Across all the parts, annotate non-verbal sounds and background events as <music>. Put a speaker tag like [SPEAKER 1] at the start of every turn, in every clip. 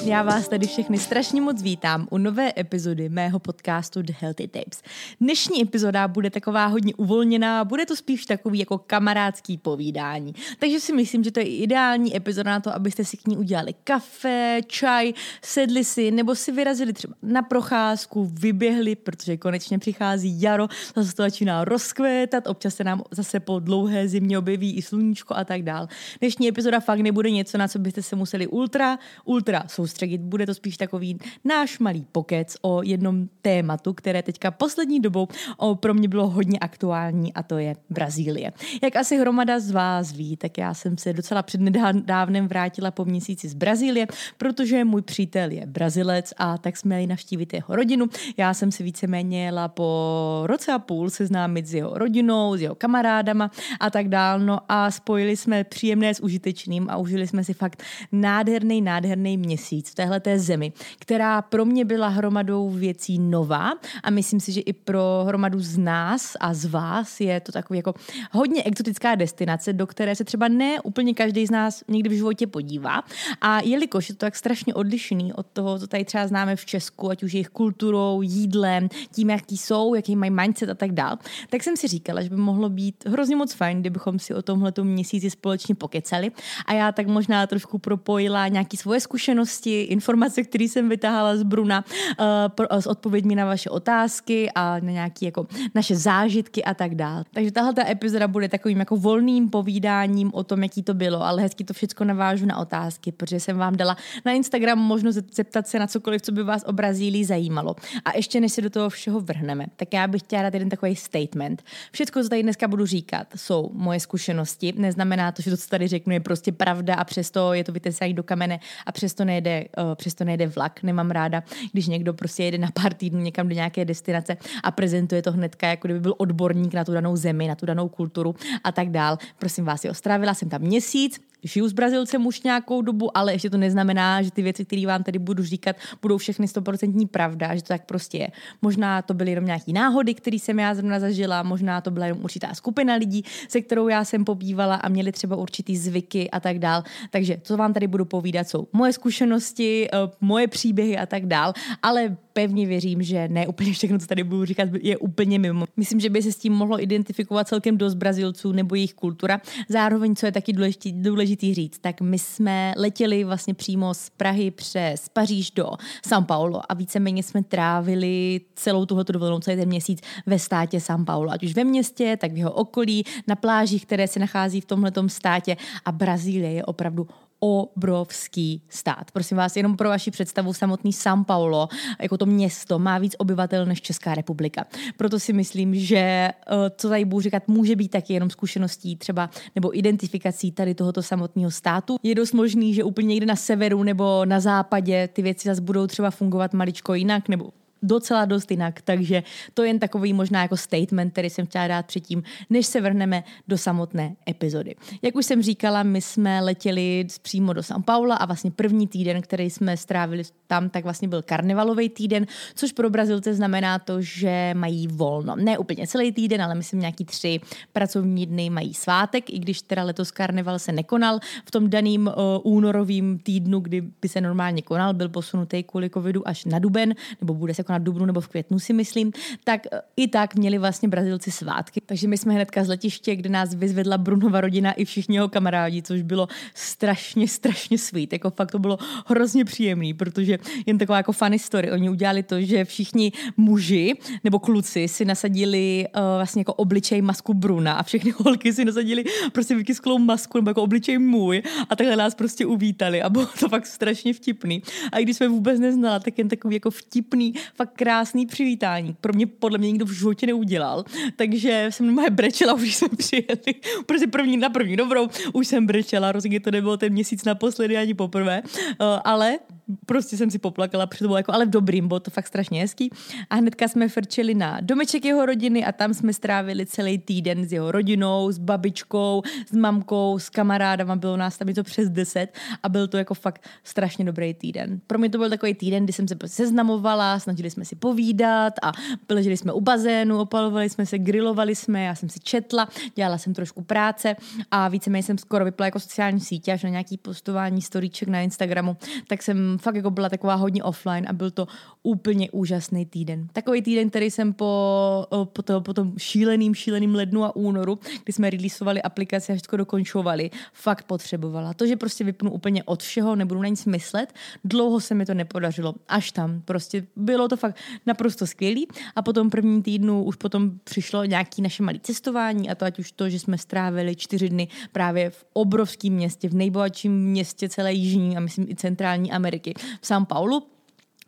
[SPEAKER 1] já vás tady všechny strašně moc vítám u nové epizody mého podcastu The Healthy Tapes. Dnešní epizoda bude taková hodně uvolněná, bude to spíš takový jako kamarádský povídání. Takže si myslím, že to je ideální epizoda na to, abyste si k ní udělali kafe, čaj, sedli si nebo si vyrazili třeba na procházku, vyběhli, protože konečně přichází jaro, zase to začíná rozkvétat, občas se nám zase po dlouhé zimě objeví i sluníčko a tak dál. Dnešní epizoda fakt nebude něco, na co byste se museli ultra, ultra soustředit. Bude to spíš takový náš malý pokec o jednom tématu, které teďka poslední dobou o, pro mě bylo hodně aktuální a to je Brazílie. Jak asi hromada z vás ví, tak já jsem se docela přednedávnem vrátila po měsíci z Brazílie, protože můj přítel je Brazilec a tak jsme jeli navštívit jeho rodinu. Já jsem se víceméně jela po roce a půl seznámit s jeho rodinou, s jeho kamarádama a tak dál. No a spojili jsme příjemné s užitečným a užili jsme si fakt nádherný, nádherný měsíc v téhle té zemi, která pro mě byla hromadou věcí nová a myslím si, že i pro hromadu z nás a z vás je to takový jako hodně exotická destinace, do které se třeba ne úplně každý z nás někdy v životě podívá. A jelikož je to tak strašně odlišný od toho, co tady třeba známe v Česku, ať už jejich kulturou, jídlem, tím, jaký jsou, jaký mají mindset a tak dál, tak jsem si říkala, že by mohlo být hrozně moc fajn, kdybychom si o tomhle měsíci společně pokecali. A já tak možná trošku propojila nějaké svoje zkušenosti, informace, které jsem vytahala z Bruna uh, s odpověďmi na vaše otázky a na nějaké jako naše zážitky a tak dál. Takže tahle ta epizoda bude takovým jako volným povídáním o tom, jaký to bylo, ale hezky to všechno navážu na otázky, protože jsem vám dala na Instagram možnost zeptat se na cokoliv, co by vás o Brazílii zajímalo. A ještě než se do toho všeho vrhneme, tak já bych chtěla dát jeden takový statement. Všechno, co tady dneska budu říkat, jsou moje zkušenosti. Neznamená to, že to, co tady řeknu, je prostě pravda a přesto je to vytesaný do kamene a přesto nejde, uh, přesto nejde vlak. Nemám ráda, když někdo prostě jede na pár týdnů někam do nějaké destinace a prezentuje to hnedka, jako kdyby byl odborník na tu danou zemi, na tu danou kulturu a tak dál. Prosím vás, jo, strávila jsem tam měsíc, žiju s Brazilcem už nějakou dobu, ale ještě to neznamená, že ty věci, které vám tady budu říkat, budou všechny stoprocentní pravda, že to tak prostě je. Možná to byly jenom nějaké náhody, které jsem já zrovna zažila, možná to byla jenom určitá skupina lidí, se kterou já jsem pobývala a měli třeba určitý zvyky a tak dál. Takže co vám tady budu povídat, jsou moje zkušenosti, eh, moje příběhy a tak dál, ale pevně věřím, že ne úplně všechno, co tady budu říkat, je úplně mimo. Myslím, že by se s tím mohlo identifikovat celkem dost Brazilců nebo jejich kultura. Zároveň, co je taky důležitý, důležitý říct, tak my jsme letěli vlastně přímo z Prahy přes Paříž do São Paulo a víceméně jsme trávili celou tuhle dovolenou, celý ten měsíc ve státě São Paulo, ať už ve městě, tak v jeho okolí, na plážích, které se nachází v tomhle státě. A Brazílie je opravdu obrovský stát. Prosím vás, jenom pro vaši představu, samotný São Paulo, jako to město, má víc obyvatel než Česká republika. Proto si myslím, že eh, co tady budu říkat, může být taky jenom zkušeností třeba nebo identifikací tady tohoto samotného státu. Je dost možný, že úplně někde na severu nebo na západě ty věci zase budou třeba fungovat maličko jinak, nebo docela dost jinak, takže to je jen takový možná jako statement, který jsem chtěla dát předtím, než se vrhneme do samotné epizody. Jak už jsem říkala, my jsme letěli přímo do São Paula a vlastně první týden, který jsme strávili tam, tak vlastně byl karnevalový týden, což pro Brazilce znamená to, že mají volno. Ne úplně celý týden, ale myslím nějaký tři pracovní dny mají svátek, i když teda letos karneval se nekonal v tom daným uh, únorovým týdnu, kdy by se normálně konal, byl posunutý kvůli covidu až na duben, nebo bude se v dubnu nebo v květnu si myslím, tak uh, i tak měli vlastně Brazilci svátky. Takže my jsme hnedka z letiště, kde nás vyzvedla Brunova rodina i všichni jeho kamarádi, což bylo strašně, strašně sweet. Jako fakt to bylo hrozně příjemný, protože jen taková jako funny story. Oni udělali to, že všichni muži nebo kluci si nasadili uh, vlastně jako obličej masku Bruna a všechny holky si nasadili prostě vykysklou masku nebo jako obličej můj a takhle nás prostě uvítali a bylo to fakt strašně vtipný. A i když jsme vůbec neznala, tak jen takový jako vtipný, fakt krásný přivítání. Pro mě podle mě nikdo v životě neudělal. Takže jsem normálně brečela, <laughs> už jsme přijeli. Prostě první na první dobrou, už jsem brečela, rozhodně to nebylo ten měsíc naposledy ani poprvé, uh, ale prostě jsem si poplakala, protože to bylo jako, ale v dobrým, bylo to fakt strašně hezký. A hnedka jsme frčeli na domeček jeho rodiny a tam jsme strávili celý týden s jeho rodinou, s babičkou, s mamkou, s kamarádama, bylo nás tam něco přes deset a byl to jako fakt strašně dobrý týden. Pro mě to byl takový týden, kdy jsem se prostě seznamovala, snažili jsme si povídat a leželi jsme u bazénu, opalovali jsme se, grilovali jsme, já jsem si četla, dělala jsem trošku práce a víceméně jsem skoro vypla jako sociální sítě až na nějaký postování storíček na Instagramu, tak jsem fakt jako byla taková hodně offline a byl to úplně úžasný týden. Takový týden, který jsem po, po, to, po tom šíleným, šíleným lednu a únoru, kdy jsme releaseovali aplikaci a všechno dokončovali, fakt potřebovala. To, že prostě vypnu úplně od všeho, nebudu na nic myslet, dlouho se mi to nepodařilo. Až tam. Prostě bylo to fakt naprosto skvělý. A potom první týdnu už potom přišlo nějaké naše malé cestování a to ať už to, že jsme strávili čtyři dny právě v obrovském městě, v nejbohatším městě celé Jižní a myslím i centrální Ameriky, v São Paulo,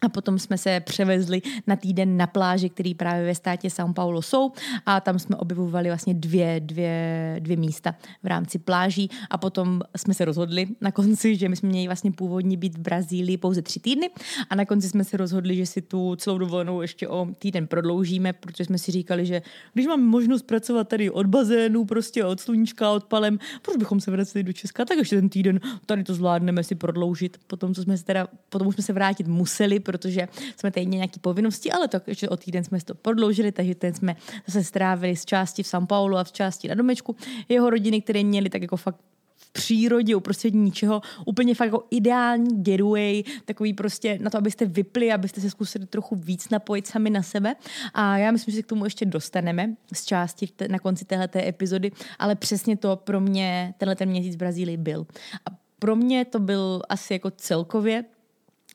[SPEAKER 1] a potom jsme se převezli na týden na pláži, který právě ve státě São Paulo jsou. A tam jsme objevovali vlastně dvě, dvě, dvě místa v rámci pláží. A potom jsme se rozhodli na konci, že my jsme měli vlastně původně být v Brazílii pouze tři týdny. A na konci jsme se rozhodli, že si tu celou dovolenou ještě o týden prodloužíme, protože jsme si říkali, že když máme možnost pracovat tady od bazénu, prostě od sluníčka, od palem, proč bychom se vraceli do Česka, tak ještě ten týden tady to zvládneme si prodloužit. Potom, co jsme se teda, potom už jsme se vrátit museli, protože jsme tady měli nějaké povinnosti, ale to, že o týden jsme to prodloužili, takže ten jsme zase strávili z části v São Paulo a v části na domečku jeho rodiny, které měli tak jako fakt v přírodě, uprostřed ničeho, úplně fakt jako ideální getaway, takový prostě na to, abyste vypli, abyste se zkusili trochu víc napojit sami na sebe. A já myslím, že se k tomu ještě dostaneme z části na konci téhleté epizody, ale přesně to pro mě tenhle ten měsíc v Brazílii byl. A pro mě to byl asi jako celkově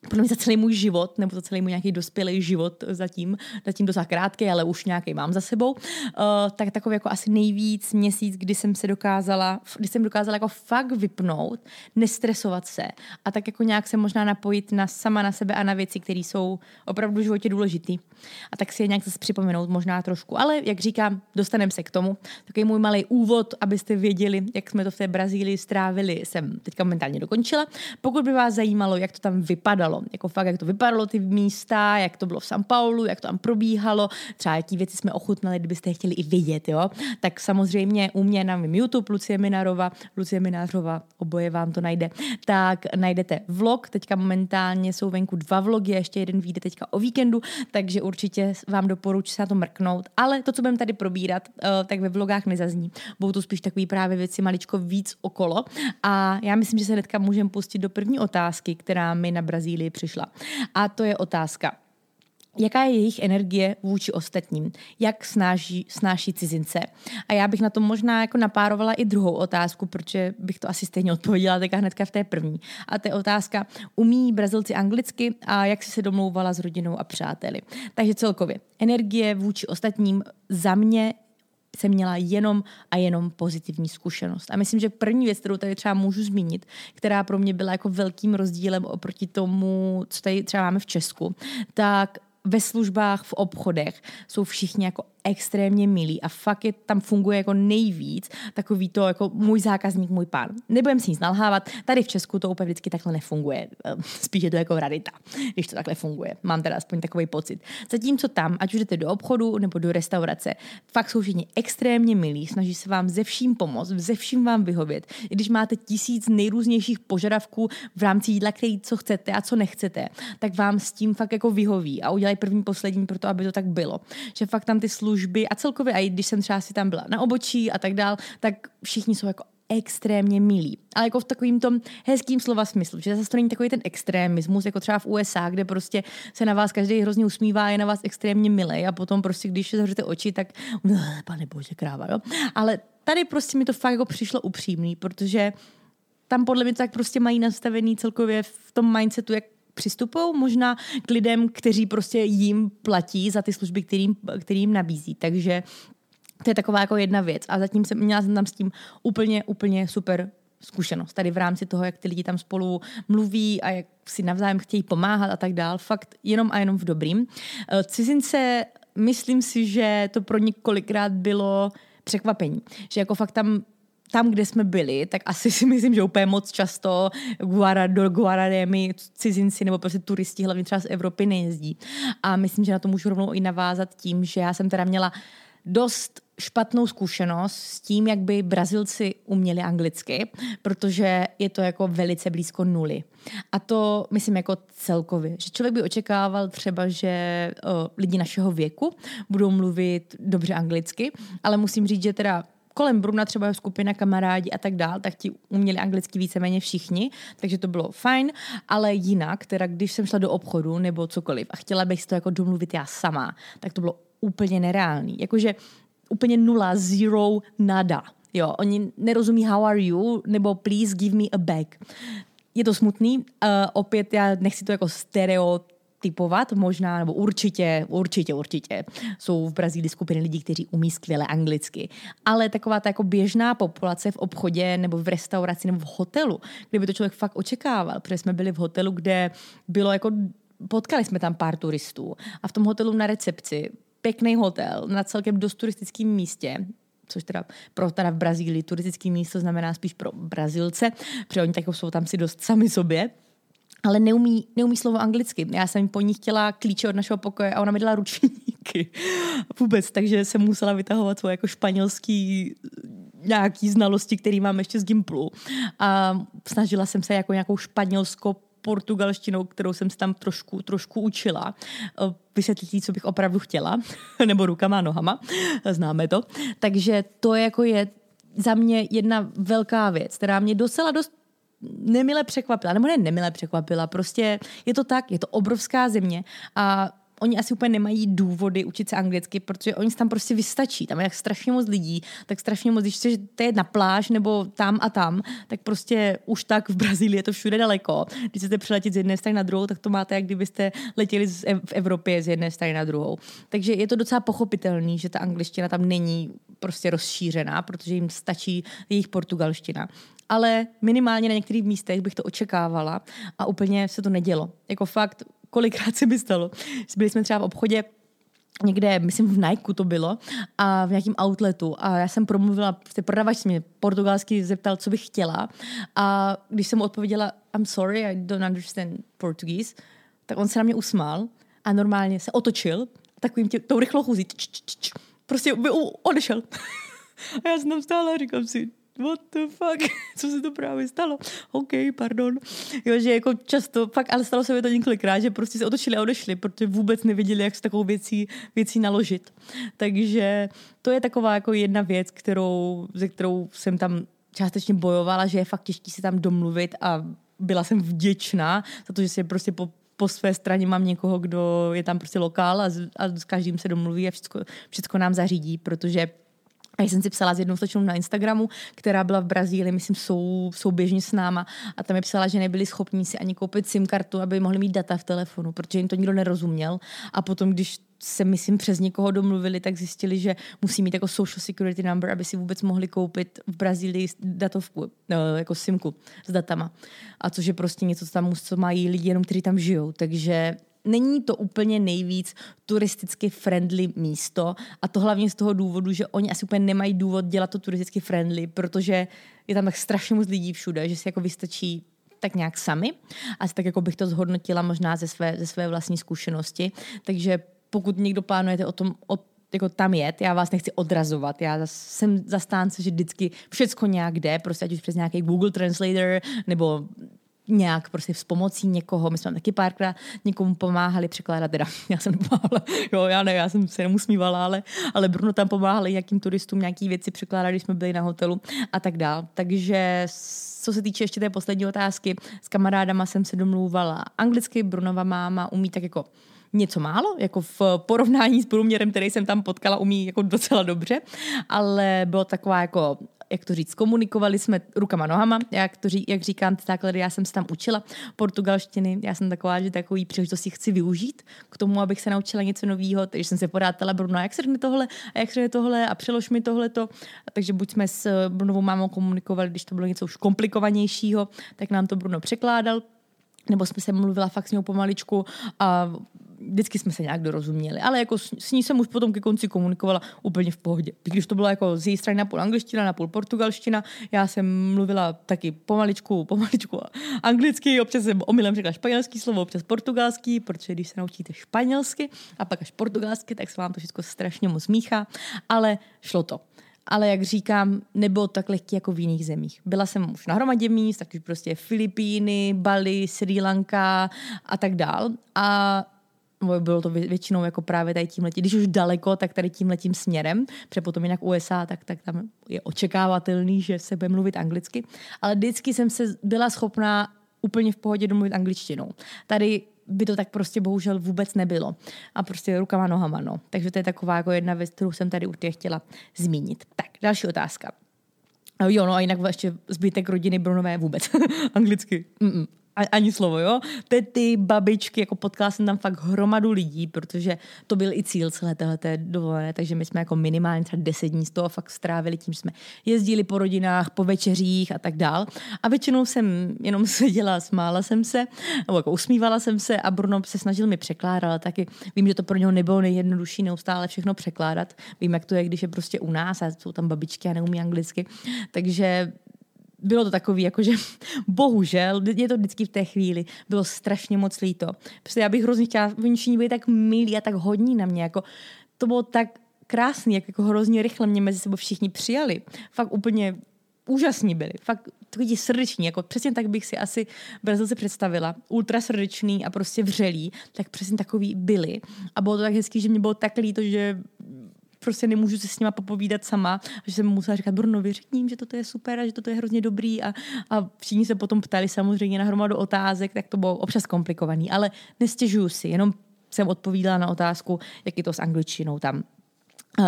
[SPEAKER 1] pro mě za celý můj život, nebo za celý můj nějaký dospělý život zatím, zatím docela krátký, ale už nějaký mám za sebou, uh, tak takový jako asi nejvíc měsíc, kdy jsem se dokázala, kdy jsem dokázala jako fakt vypnout, nestresovat se a tak jako nějak se možná napojit na sama na sebe a na věci, které jsou opravdu v životě důležité. A tak si je nějak zase připomenout možná trošku. Ale jak říkám, dostaneme se k tomu. Takový můj malý úvod, abyste věděli, jak jsme to v té Brazílii strávili, jsem teďka momentálně dokončila. Pokud by vás zajímalo, jak to tam vypadalo, vypadalo. Jako fakt, jak to vypadalo ty místa, jak to bylo v São Paulo, jak to tam probíhalo, třeba jaký věci jsme ochutnali, kdybyste chtěli i vidět, jo. Tak samozřejmě u mě na mém YouTube Lucie Minarova, Lucie Minářova, oboje vám to najde, tak najdete vlog, teďka momentálně jsou venku dva vlogy, ještě jeden vyjde teďka o víkendu, takže určitě vám doporučuji se na to mrknout, ale to, co budeme tady probírat, eh, tak ve vlogách nezazní. Budou to spíš takové právě věci maličko víc okolo a já myslím, že se hnedka můžeme pustit do první otázky, která mi na Brazílii chvíli přišla. A to je otázka. Jaká je jejich energie vůči ostatním? Jak snáší, snáší cizince? A já bych na to možná jako napárovala i druhou otázku, protože bych to asi stejně odpověděla teďka hnedka v té první. A to je otázka, umí Brazilci anglicky a jak jsi se domlouvala s rodinou a přáteli? Takže celkově, energie vůči ostatním za mě jsem měla jenom a jenom pozitivní zkušenost. A myslím, že první věc, kterou tady třeba můžu zmínit, která pro mě byla jako velkým rozdílem oproti tomu, co tady třeba máme v Česku, tak ve službách, v obchodech jsou všichni jako extrémně milý a fakt je, tam funguje jako nejvíc takový to jako můj zákazník, můj pán. Nebudem si nic nalhávat, tady v Česku to úplně vždycky takhle nefunguje. Ehm, spíš je to jako radita, když to takhle funguje. Mám teda aspoň takový pocit. Zatímco tam, ať už jdete do obchodu nebo do restaurace, fakt jsou všichni extrémně milí, snaží se vám ze vším pomoct, ze vším vám vyhovět. I když máte tisíc nejrůznějších požadavků v rámci jídla, který co chcete a co nechcete, tak vám s tím fakt jako vyhoví a udělají první, poslední pro to, aby to tak bylo. Že fakt tam ty služby služby a celkově, i když jsem třeba si tam byla na obočí a tak dál, tak všichni jsou jako extrémně milí. Ale jako v takovým tom hezkým slova smyslu, že zase to není takový ten extrémismus, jako třeba v USA, kde prostě se na vás každý hrozně usmívá, je na vás extrémně milý a potom prostě, když zavřete oči, tak pane bože, kráva, jo. Ale tady prostě mi to fakt jako přišlo upřímný, protože tam podle mě to tak prostě mají nastavený celkově v tom mindsetu, jak přistupují možná k lidem, kteří prostě jim platí za ty služby, kterým, kterým nabízí. Takže to je taková jako jedna věc. A zatím jsem měla jsem tam s tím úplně, úplně super zkušenost. Tady v rámci toho, jak ty lidi tam spolu mluví a jak si navzájem chtějí pomáhat a tak dál. Fakt jenom a jenom v dobrým. Eh, cizince, myslím si, že to pro ně kolikrát bylo překvapení. Že jako fakt tam tam, kde jsme byli, tak asi si myslím, že úplně moc často Guara, do Guarademi cizinci nebo prostě turisti, hlavně třeba z Evropy, nejezdí. A myslím, že na to můžu rovnou i navázat tím, že já jsem teda měla dost špatnou zkušenost s tím, jak by Brazilci uměli anglicky, protože je to jako velice blízko nuly. A to myslím jako celkově, že člověk by očekával třeba, že o, lidi našeho věku budou mluvit dobře anglicky, ale musím říct, že teda kolem Bruna třeba skupina kamarádi a tak dál, tak ti uměli anglicky víceméně všichni, takže to bylo fajn, ale jinak, teda když jsem šla do obchodu nebo cokoliv a chtěla bych si to jako domluvit já sama, tak to bylo úplně nereálný. Jakože úplně nula, zero, nada. Jo, oni nerozumí how are you, nebo please give me a bag. Je to smutný, uh, opět já nechci to jako stereo typovat možná, nebo určitě, určitě, určitě jsou v Brazílii skupiny lidí, kteří umí skvěle anglicky. Ale taková ta jako běžná populace v obchodě nebo v restauraci nebo v hotelu, kde by to člověk fakt očekával, protože jsme byli v hotelu, kde bylo jako potkali jsme tam pár turistů a v tom hotelu na recepci pěkný hotel na celkem dost turistickém místě, což teda pro teda v Brazílii turistické místo znamená spíš pro Brazilce, protože oni tak jsou tam si dost sami sobě, ale neumí, neumí slovo anglicky. Já jsem po ní chtěla klíče od našeho pokoje a ona mi dala ručníky. <laughs> Vůbec, takže jsem musela vytahovat svoje jako španělský nějaký znalosti, který mám ještě z Gimplu. A snažila jsem se jako nějakou španělsko portugalštinou, kterou jsem se tam trošku, trošku učila, eh, vysvětlit co bych opravdu chtěla, <laughs> nebo rukama a nohama, známe to. Takže to jako je za mě jedna velká věc, která mě docela dost nemile překvapila, nebo ne nemile překvapila, prostě je to tak, je to obrovská země a oni asi úplně nemají důvody učit se anglicky, protože oni tam prostě vystačí. Tam je tak strašně moc lidí, tak strašně moc, když chceš je na pláž nebo tam a tam, tak prostě už tak v Brazílii je to všude daleko. Když chcete přiletět z jedné strany na druhou, tak to máte, jak kdybyste letěli v Evropě z jedné strany na druhou. Takže je to docela pochopitelný, že ta angličtina tam není prostě rozšířená, protože jim stačí jejich portugalština ale minimálně na některých místech bych to očekávala a úplně se to nedělo. Jako fakt, kolikrát se mi stalo. Byli jsme třeba v obchodě někde, myslím v Nike to bylo, a v nějakém outletu a já jsem promluvila, prostě prodavač mě portugalsky zeptal, co bych chtěla a když jsem mu odpověděla I'm sorry, I don't understand Portuguese, tak on se na mě usmál a normálně se otočil takovým tě, tou rychlou chůzí, prostě odešel. <laughs> a já jsem tam stála a říkám si, what the fuck, <laughs> co se to právě stalo? OK, pardon. Jo, že jako často, fakt, ale stalo se mi to několikrát, že prostě se otočili a odešli, protože vůbec nevěděli, jak s takovou věcí, věcí naložit. Takže to je taková jako jedna věc, kterou, ze kterou jsem tam částečně bojovala, že je fakt těžké se tam domluvit a byla jsem vděčná za to, že si prostě po, po své straně mám někoho, kdo je tam prostě lokál a, a s každým se domluví a všechno nám zařídí, protože a jsem si psala s jednou slečnou na Instagramu, která byla v Brazílii, myslím, sou, souběžně s náma a tam mi psala, že nebyli schopni si ani koupit SIM kartu, aby mohli mít data v telefonu, protože jim to nikdo nerozuměl. A potom, když se, myslím, přes někoho domluvili, tak zjistili, že musí mít jako social security number, aby si vůbec mohli koupit v Brazílii datovku, no, jako simku s datama. A což je prostě něco, co tam co mají lidi jenom, kteří tam žijou. Takže není to úplně nejvíc turisticky friendly místo a to hlavně z toho důvodu, že oni asi úplně nemají důvod dělat to turisticky friendly, protože je tam tak strašně moc lidí všude, že si jako vystačí tak nějak sami. Asi tak jako bych to zhodnotila možná ze své, ze své vlastní zkušenosti. Takže pokud někdo plánujete o tom, o jako tam jet, já vás nechci odrazovat, já jsem zastánce, že vždycky všecko nějak jde, prostě ať už přes nějaký Google Translator nebo nějak prostě s pomocí někoho. My jsme taky párkrát někomu pomáhali překládat, teda <laughs> já jsem pomáhala, jo, já ne, já jsem se nemusmívala, ale, ale Bruno tam pomáhali nějakým turistům nějaký věci překládat, když jsme byli na hotelu a tak dál. Takže co se týče ještě té poslední otázky, s kamarádama jsem se domlouvala anglicky, Brunova máma umí tak jako něco málo, jako v porovnání s průměrem, který jsem tam potkala, umí jako docela dobře, ale bylo taková jako jak to říct, komunikovali jsme rukama, nohama, jak, to ří, jak říkám, ty základy, já jsem se tam učila portugalštiny, já jsem taková, že takový příležitosti chci využít k tomu, abych se naučila něco nového, takže jsem se podátala Bruno, jak se řekne tohle a jak se řekne tohle a přelož mi tohleto, takže buď jsme s Brunovou mámou komunikovali, když to bylo něco už komplikovanějšího, tak nám to Bruno překládal, nebo jsme se mluvila fakt s ním pomaličku a vždycky jsme se nějak dorozuměli, ale jako s, s ní jsem už potom ke konci komunikovala úplně v pohodě. Když to bylo jako z její strany na půl angličtina, na půl portugalština, já jsem mluvila taky pomaličku, pomaličku anglicky, občas jsem omylem řekla španělský slovo, občas portugalský, protože když se naučíte španělsky a pak až portugalsky, tak se vám to všechno strašně moc míchá, ale šlo to ale jak říkám, nebylo tak lehký jako v jiných zemích. Byla jsem už na hromadě míst, tak už prostě Filipíny, Bali, Sri Lanka a tak dál. A bylo to většinou jako právě tady tím letím, když už daleko, tak tady tím letím směrem, protože potom jinak USA, tak, tak tam je očekávatelný, že se bude mluvit anglicky, ale vždycky jsem se byla schopná úplně v pohodě domluvit angličtinou. Tady by to tak prostě bohužel vůbec nebylo. A prostě rukama, nohama, no. Takže to je taková jako jedna věc, kterou jsem tady určitě chtěla zmínit. Tak, další otázka. Jo, no a jinak ještě zbytek rodiny Brunové vůbec. <laughs> Anglicky. Mm-mm ani slovo, jo. Tety, babičky, jako potkala jsem tam fakt hromadu lidí, protože to byl i cíl celé téhleté dovolené, takže my jsme jako minimálně třeba deset dní z toho fakt strávili tím, že jsme jezdili po rodinách, po večeřích a tak dál. A většinou jsem jenom <laughs> seděla, smála jsem se, nebo jako usmívala jsem se a Bruno se snažil mi překládat, ale taky vím, že to pro něho nebylo nejjednodušší neustále všechno překládat. Vím, jak to je, když je prostě u nás a jsou tam babičky a neumí anglicky. Takže bylo to takový, jakože <laughs> bohužel, je to vždycky v té chvíli, bylo strašně moc líto. Prostě já bych hrozně chtěla, oni všichni byli tak milí a tak hodní na mě, jako to bylo tak krásný, jak jako hrozně rychle mě mezi sebou všichni přijali. Fakt úplně úžasní byli. Fakt takový srdeční, jako přesně tak bych si asi Brazilce představila. Ultra srdečný a prostě vřelý, tak přesně takový byli. A bylo to tak hezký, že mě bylo tak líto, že prostě nemůžu se s nima popovídat sama, že jsem musela říkat Brunovi, řekni že toto je super a že toto je hrozně dobrý. A, a všichni se potom ptali samozřejmě na hromadu otázek, tak to bylo občas komplikovaný, ale nestěžuju si, jenom jsem odpovídala na otázku, jak je to s angličtinou tam.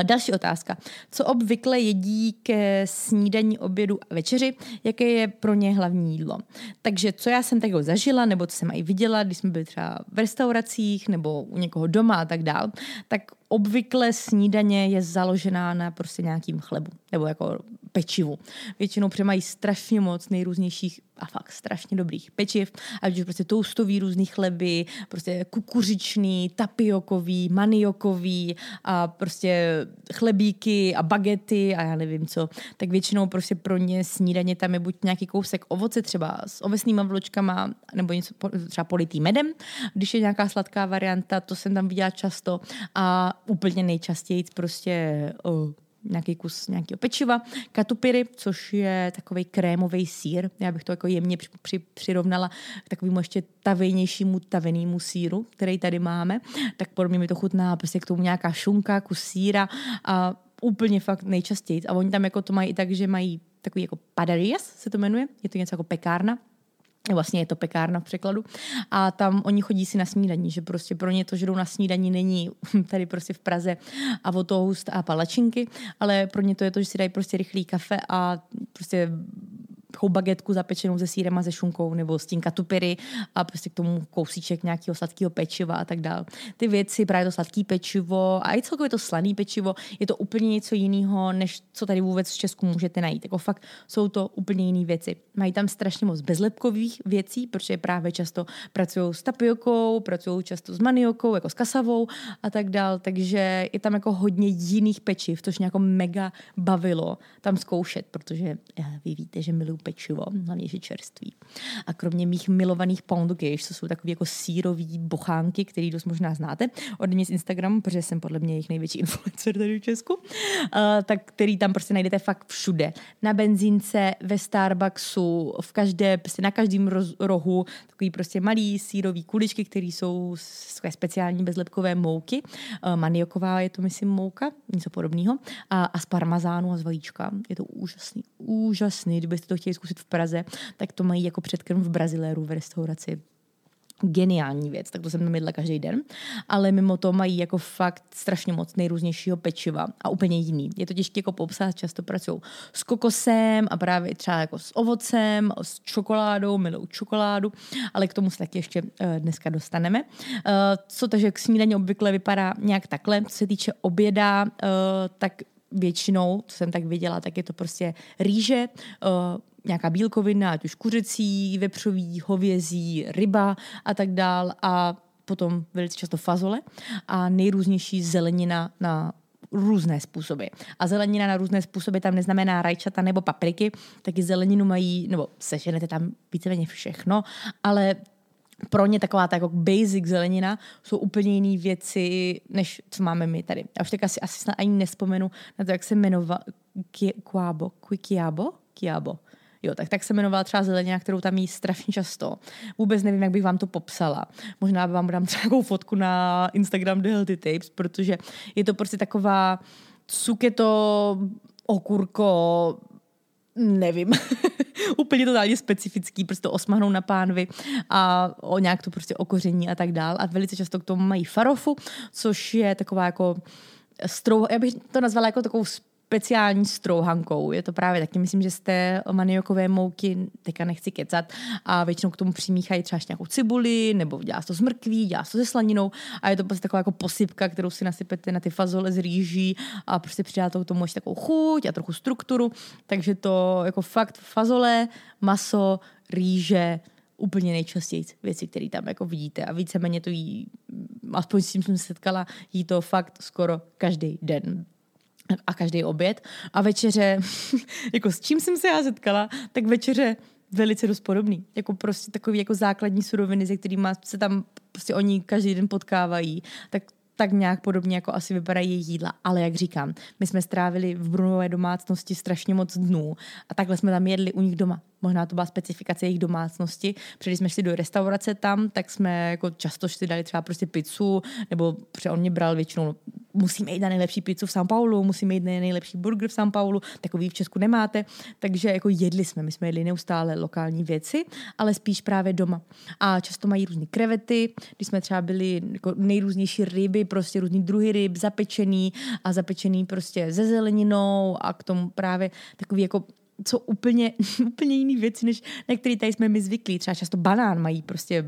[SPEAKER 1] Další otázka. Co obvykle jedí ke snídaní, obědu a večeři? Jaké je pro ně hlavní jídlo? Takže co já jsem takhle zažila, nebo co jsem i viděla, když jsme byli třeba v restauracích nebo u někoho doma a tak dál, tak obvykle snídaně je založená na prostě nějakým chlebu nebo jako pečivu. Většinou přemají strašně moc nejrůznějších a fakt strašně dobrých pečiv, ať už prostě toustový různý chleby, prostě kukuřičný, tapiokový, maniokový a prostě chlebíky a bagety a já nevím co. Tak většinou prostě pro ně snídaně tam je buď nějaký kousek ovoce třeba s ovesnýma vločkama nebo něco třeba politý medem, když je nějaká sladká varianta, to jsem tam viděla často a úplně nejčastěji prostě oh, nějaký kus nějakého pečiva, katupiry, což je takový krémový sír. Já bych to jako jemně při, při, přirovnala k takovému ještě tavejnějšímu tavenému síru, který tady máme. Tak podobně mi to chutná prostě k tomu nějaká šunka, kus síra a úplně fakt nejčastěji. A oni tam jako to mají i tak, že mají takový jako padarias se to jmenuje, je to něco jako pekárna, Vlastně je to pekárna v překladu. A tam oni chodí si na snídaní, že prostě pro ně to, že jdou na snídaní, není <laughs> tady prostě v Praze a o toast a palačinky, ale pro ně to je to, že si dají prostě rychlý kafe a prostě takovou bagetku zapečenou se sírem a se šunkou nebo s tím katupiry a prostě k tomu kousíček nějakého sladkého pečiva a tak dále. Ty věci, právě to sladký pečivo a i celkově to slaný pečivo, je to úplně něco jiného, než co tady vůbec v Česku můžete najít. Jako fakt jsou to úplně jiné věci. Mají tam strašně moc bezlepkových věcí, protože právě často pracují s tapiokou, pracují často s maniokou, jako s kasavou a tak dále, takže je tam jako hodně jiných pečiv, což mě jako mega bavilo tam zkoušet, protože eh, vy víte, že miluji pečivo, hlavně že čerství. A kromě mých milovaných pound quiche, to jsou takové jako sírový bochánky, který dost možná znáte od mě z Instagramu, protože jsem podle mě jejich největší <laughs> influencer tady v Česku, uh, tak který tam prostě najdete fakt všude. Na benzínce, ve Starbucksu, v každé, prostě na každém rohu, takový prostě malý sírový kuličky, které jsou speciální bezlepkové mouky. Uh, manioková je to, myslím, mouka, něco podobného. A, a z parmazánu a z vajíčka. Je to úžasný, úžasný. Kdybyste to chtěli chtěli zkusit v Praze, tak to mají jako předkrm v Braziléru v restauraci geniální věc, tak to jsem tam jedla každý den, ale mimo to mají jako fakt strašně moc nejrůznějšího pečiva a úplně jiný. Je to těžké jako popsat, často pracují s kokosem a právě třeba jako s ovocem, s čokoládou, milou čokoládu, ale k tomu se taky ještě uh, dneska dostaneme. Uh, co takže k snídaní obvykle vypadá nějak takhle. Co se týče oběda, uh, tak většinou, co jsem tak viděla, tak je to prostě rýže, nějaká bílkovina, ať už kuřecí, vepřový, hovězí, ryba a tak dál a potom velice často fazole a nejrůznější zelenina na různé způsoby. A zelenina na různé způsoby tam neznamená rajčata nebo papriky, taky zeleninu mají, nebo seženete tam víceméně všechno, ale pro ně taková ta jako basic zelenina jsou úplně jiné věci, než co máme my tady. Já už tak asi, asi snad ani nespomenu na to, jak se jmenoval Kiabo, Kiabo, Kiabo Jo, tak tak se jmenovala třeba zeleně, kterou tam jí strašně často. Vůbec nevím, jak bych vám to popsala. Možná vám dám třeba takovou fotku na Instagram The Healthy Tapes, protože je to prostě taková cuketo, okurko, nevím, <laughs> úplně totálně specifický, prostě osmahnou na pánvy a o nějak to prostě okoření a tak dál. A velice často k tomu mají farofu, což je taková jako strou, já bych to nazvala jako takovou speciální strouhankou. Je to právě taky, myslím, že z té maniokové mouky, teďka nechci kecat, a většinou k tomu přimíchají třeba nějakou cibuli, nebo dělá to z mrkví, dělá to se slaninou a je to prostě taková jako posypka, kterou si nasypete na ty fazole z rýží a prostě přidáte k tomu ještě takovou chuť a trochu strukturu. Takže to jako fakt fazole, maso, rýže, úplně nejčastěji věci, které tam jako vidíte a víceméně to jí, aspoň s tím jsem se setkala, jí to fakt skoro každý den a každý oběd. A večeře, <laughs> jako s čím jsem se já setkala, tak večeře velice dost podobný. Jako prostě takový jako základní suroviny, se kterými se tam prostě oni každý den potkávají. Tak tak nějak podobně jako asi vypadají jídla. Ale jak říkám, my jsme strávili v Brunové domácnosti strašně moc dnů a takhle jsme tam jedli u nich doma. Možná to byla specifikace jejich domácnosti. Když jsme šli do restaurace tam, tak jsme jako často šli dali třeba prostě pizzu, nebo on mě bral většinou musíme jít na nejlepší pizzu v São Paulo, musíme jít na nejlepší burger v São Paulo, takový v Česku nemáte. Takže jako jedli jsme, my jsme jedli neustále lokální věci, ale spíš právě doma. A často mají různé krevety, když jsme třeba byli jako nejrůznější ryby, prostě různý druhy ryb, zapečený a zapečený prostě ze zeleninou a k tomu právě takový jako co úplně, <laughs> úplně jiný věci, než na který tady jsme my zvyklí. Třeba často banán mají prostě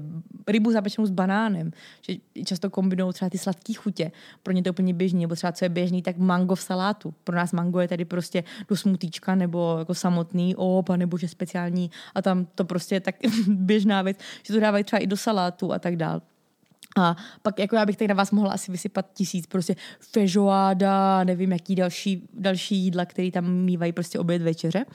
[SPEAKER 1] rybu zapečenou s banánem, že často kombinují třeba ty sladké chutě. Pro ně to úplně běžný, nebo třeba co je běžný, tak mango v salátu. Pro nás mango je tady prostě do smutíčka nebo jako samotný op, nebo že speciální a tam to prostě je tak <laughs> běžná věc, že to dávají třeba i do salátu a tak dále. A pak jako já bych tady na vás mohla asi vysypat tisíc prostě feijoada, nevím jaký další, další jídla, které tam mývají prostě oběd večeře.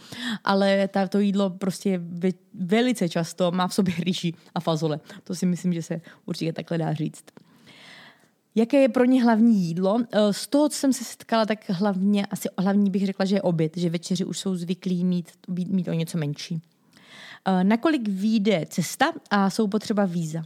[SPEAKER 1] Ale ta, to jídlo prostě ve, velice často má v sobě rýži a fazole. To si myslím, že se určitě takhle dá říct. Jaké je pro ně hlavní jídlo? Eh, z toho, co jsem se setkala, tak hlavně, asi hlavní bych řekla, že je oběd, že večeři už jsou zvyklí mít, mít, o něco menší. Eh, nakolik vyjde cesta a jsou potřeba víza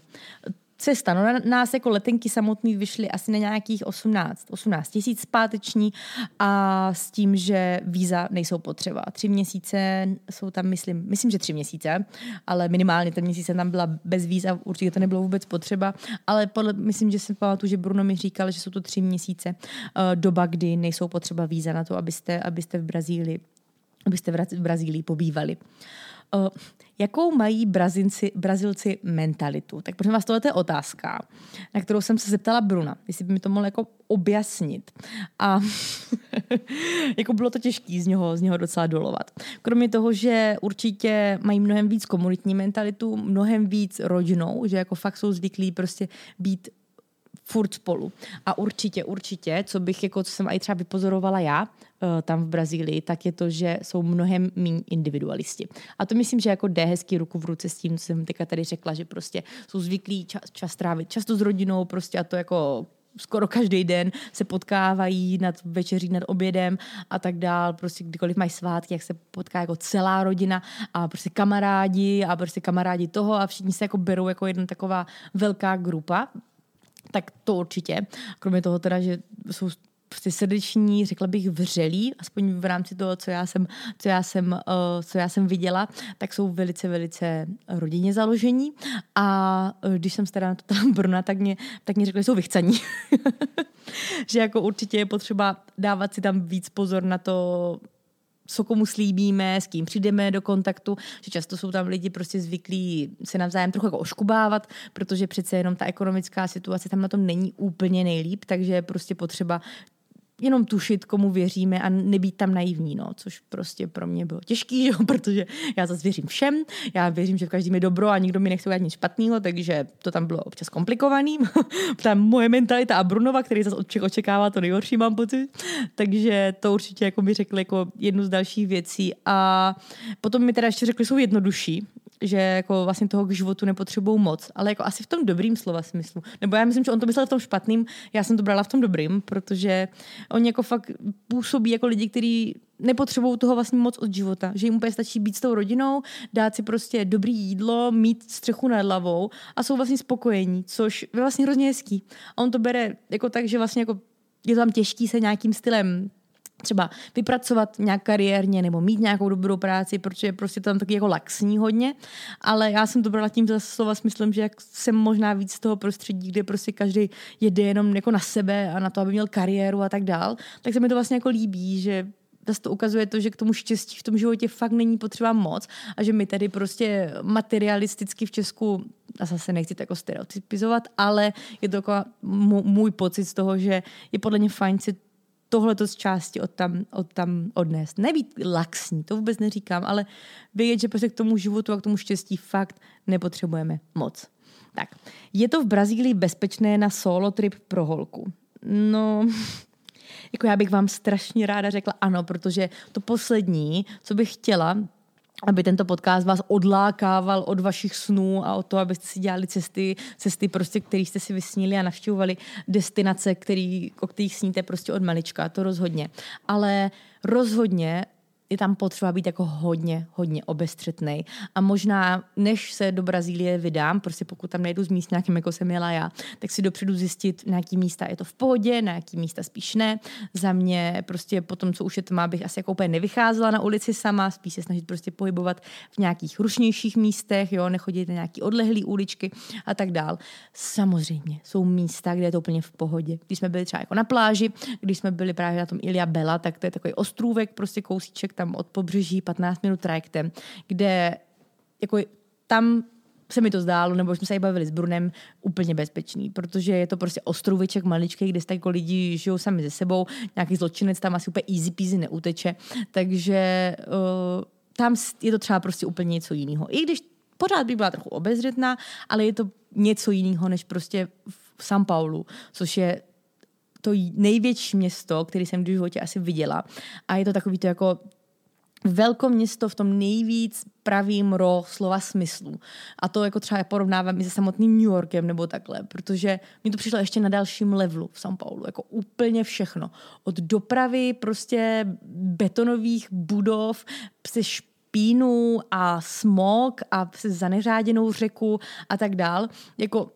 [SPEAKER 1] cesta. No na nás jako letenky samotný vyšly asi na nějakých 18, 18 tisíc zpáteční a s tím, že víza nejsou potřeba. Tři měsíce jsou tam, myslím, myslím, že tři měsíce, ale minimálně ten měsíc tam byla bez víza, určitě to nebylo vůbec potřeba, ale podle, myslím, že jsem pamatuju, že Bruno mi říkal, že jsou to tři měsíce uh, doba, kdy nejsou potřeba víza na to, abyste, abyste v Brazílii abyste v Brazílii pobývali. Uh, Jakou mají Brazilci, Brazilci mentalitu? Tak prosím vás, tohle je otázka, na kterou jsem se zeptala Bruna, jestli by mi to mohl jako objasnit. A <laughs> jako bylo to těžké z něho, z něho docela dolovat. Kromě toho, že určitě mají mnohem víc komunitní mentalitu, mnohem víc rodinnou, že jako fakt jsou zvyklí prostě být furt spolu. A určitě, určitě, co bych, jako, co jsem i třeba vypozorovala já tam v Brazílii, tak je to, že jsou mnohem méně individualisti. A to myslím, že jako jde hezky ruku v ruce s tím, co jsem teďka tady řekla, že prostě jsou zvyklí čas, čas trávit často s rodinou, prostě a to jako skoro každý den se potkávají nad večeří, nad obědem a tak dál. Prostě kdykoliv mají svátky, jak se potká jako celá rodina a prostě kamarádi a prostě kamarádi toho a všichni se jako berou jako jedna taková velká grupa tak to určitě. Kromě toho teda, že jsou prostě srdeční, řekla bych vřelí, aspoň v rámci toho, co já jsem, co já jsem, uh, co já jsem viděla, tak jsou velice, velice rodině založení a uh, když jsem se teda na to tam Bruna, tak mě, tak mě řekli, že jsou vychcaní. <laughs> že jako určitě je potřeba dávat si tam víc pozor na to, co komu slíbíme, s kým přijdeme do kontaktu, že často jsou tam lidi prostě zvyklí se navzájem trochu jako oškubávat, protože přece jenom ta ekonomická situace tam na tom není úplně nejlíp, takže je prostě potřeba jenom tušit, komu věříme a nebýt tam naivní, no, což prostě pro mě bylo těžký, <laughs> jo, protože já zase věřím všem, já věřím, že v každém je dobro a nikdo mi nechce udělat nic špatného, takže to tam bylo občas komplikovaný. <laughs> tam moje mentalita a Brunova, který zase od všech očekává to nejhorší, mám pocit. Takže to určitě jako mi řekli jako jednu z dalších věcí. A potom mi teda ještě řekli, jsou jednodušší, že jako vlastně toho k životu nepotřebují moc, ale jako asi v tom dobrým slova smyslu. Nebo já myslím, že on to myslel v tom špatným, já jsem to brala v tom dobrým, protože oni jako fakt působí jako lidi, kteří nepotřebují toho vlastně moc od života, že jim úplně stačí být s tou rodinou, dát si prostě dobrý jídlo, mít střechu nad hlavou a jsou vlastně spokojení, což je vlastně hrozně hezký. A on to bere jako tak, že vlastně jako je tam těžký se nějakým stylem třeba vypracovat nějak kariérně nebo mít nějakou dobrou práci, protože je prostě tam taky jako laxní hodně, ale já jsem to brala tím za slova smyslem, že jak jsem možná víc z toho prostředí, kde prostě každý jede jenom jako na sebe a na to, aby měl kariéru a tak dál, tak se mi to vlastně jako líbí, že zase to ukazuje to, že k tomu štěstí v tom životě fakt není potřeba moc a že my tady prostě materialisticky v Česku a zase nechci to jako stereotypizovat, ale je to jako můj pocit z toho, že je podle mě fajn si tohleto z části od tam, od tam odnést. Nebýt laxní, to vůbec neříkám, ale vědět, že prostě k tomu životu a k tomu štěstí fakt nepotřebujeme moc. Tak, je to v Brazílii bezpečné na solo trip pro holku? No, <laughs> jako já bych vám strašně ráda řekla ano, protože to poslední, co bych chtěla, aby tento podcast vás odlákával od vašich snů a od toho, abyste si dělali cesty, cesty prostě, které jste si vysnili a navštěvovali destinace, který, o kterých sníte prostě od malička, to rozhodně. Ale rozhodně je tam potřeba být jako hodně, hodně obestřetný. A možná, než se do Brazílie vydám, prostě pokud tam nejdu z míst nějakým, jako jsem jela já, tak si dopředu zjistit, na jaký místa je to v pohodě, na jaký místa spíš ne. Za mě prostě po tom, co už je tma, bych asi jako úplně nevycházela na ulici sama, spíš se snažit prostě pohybovat v nějakých rušnějších místech, jo, nechodit na nějaký odlehlý uličky a tak dál. Samozřejmě jsou místa, kde je to úplně v pohodě. Když jsme byli třeba jako na pláži, když jsme byli právě na tom Ilia Bela, tak to je takový ostrůvek, prostě kousíček tam od pobřeží 15 minut trajektem, kde jako tam se mi to zdálo, nebo jsme se bavili s Brunem, úplně bezpečný, protože je to prostě ostruviček maličký, kde jako lidi žijou sami ze sebou, nějaký zločinec tam asi úplně easy peasy neuteče, takže uh, tam je to třeba prostě úplně něco jiného. I když pořád by byla trochu obezřetná, ale je to něco jiného než prostě v São Paulo, což je to největší město, který jsem v životě asi viděla. A je to takový to jako velkoměsto v tom nejvíc pravým ro slova smyslu. A to jako třeba porovnávám i se samotným New Yorkem nebo takhle, protože mi to přišlo ještě na dalším levelu v São Paulo. Jako úplně všechno. Od dopravy, prostě betonových budov, přes špínu a smog a přes zaneřáděnou řeku a tak dál. Jako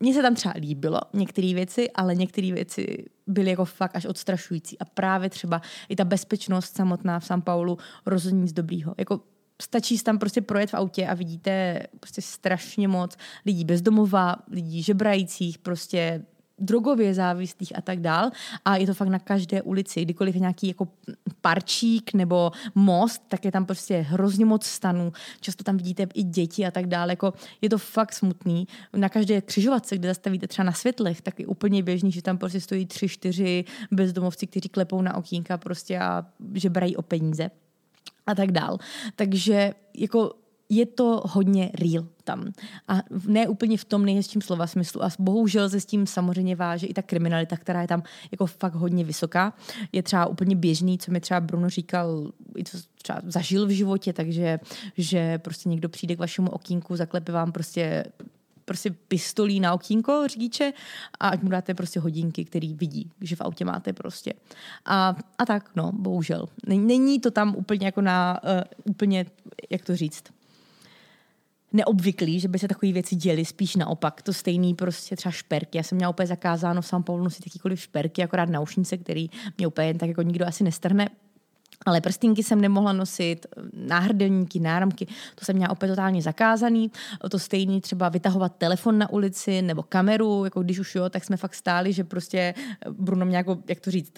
[SPEAKER 1] mně se tam třeba líbilo některé věci, ale některé věci byly jako fakt až odstrašující. A právě třeba i ta bezpečnost samotná v São Paulu rozhodně nic dobrýho. Jako stačí tam prostě projet v autě a vidíte prostě strašně moc lidí bezdomova, lidí žebrajících, prostě drogově závislých a tak dál. A je to fakt na každé ulici. Kdykoliv je nějaký jako parčík nebo most, tak je tam prostě hrozně moc stanů. Často tam vidíte i děti a tak dále. Jako je to fakt smutný. Na každé křižovatce, kde zastavíte třeba na světlech, tak je úplně běžný, že tam prostě stojí tři, čtyři bezdomovci, kteří klepou na okýnka prostě a že brají o peníze a tak dál. Takže jako je to hodně real tam. A ne úplně v tom nejhezčím slova smyslu. A bohužel se s tím samozřejmě váže i ta kriminalita, která je tam jako fakt hodně vysoká. Je třeba úplně běžný, co mi třeba Bruno říkal, i co třeba zažil v životě, takže že prostě někdo přijde k vašemu okýnku, zaklepe vám prostě prostě pistolí na okýnko řidiče a ať mu dáte prostě hodinky, který vidí, že v autě máte prostě. A, a tak, no, bohužel. Není to tam úplně jako na, uh, úplně, jak to říct, neobvyklý, že by se takové věci děly, spíš naopak. To stejný prostě třeba šperky. Já jsem měla úplně zakázáno v São Paulo nosit jakýkoliv šperky, akorát naušnice, který mě úplně jen tak jako nikdo asi nestrhne. Ale prstinky jsem nemohla nosit, náhrdelníky, náramky, to jsem měla opět totálně zakázaný. To stejný třeba vytahovat telefon na ulici nebo kameru, jako když už jo, tak jsme fakt stáli, že prostě Bruno mě jako, jak to říct,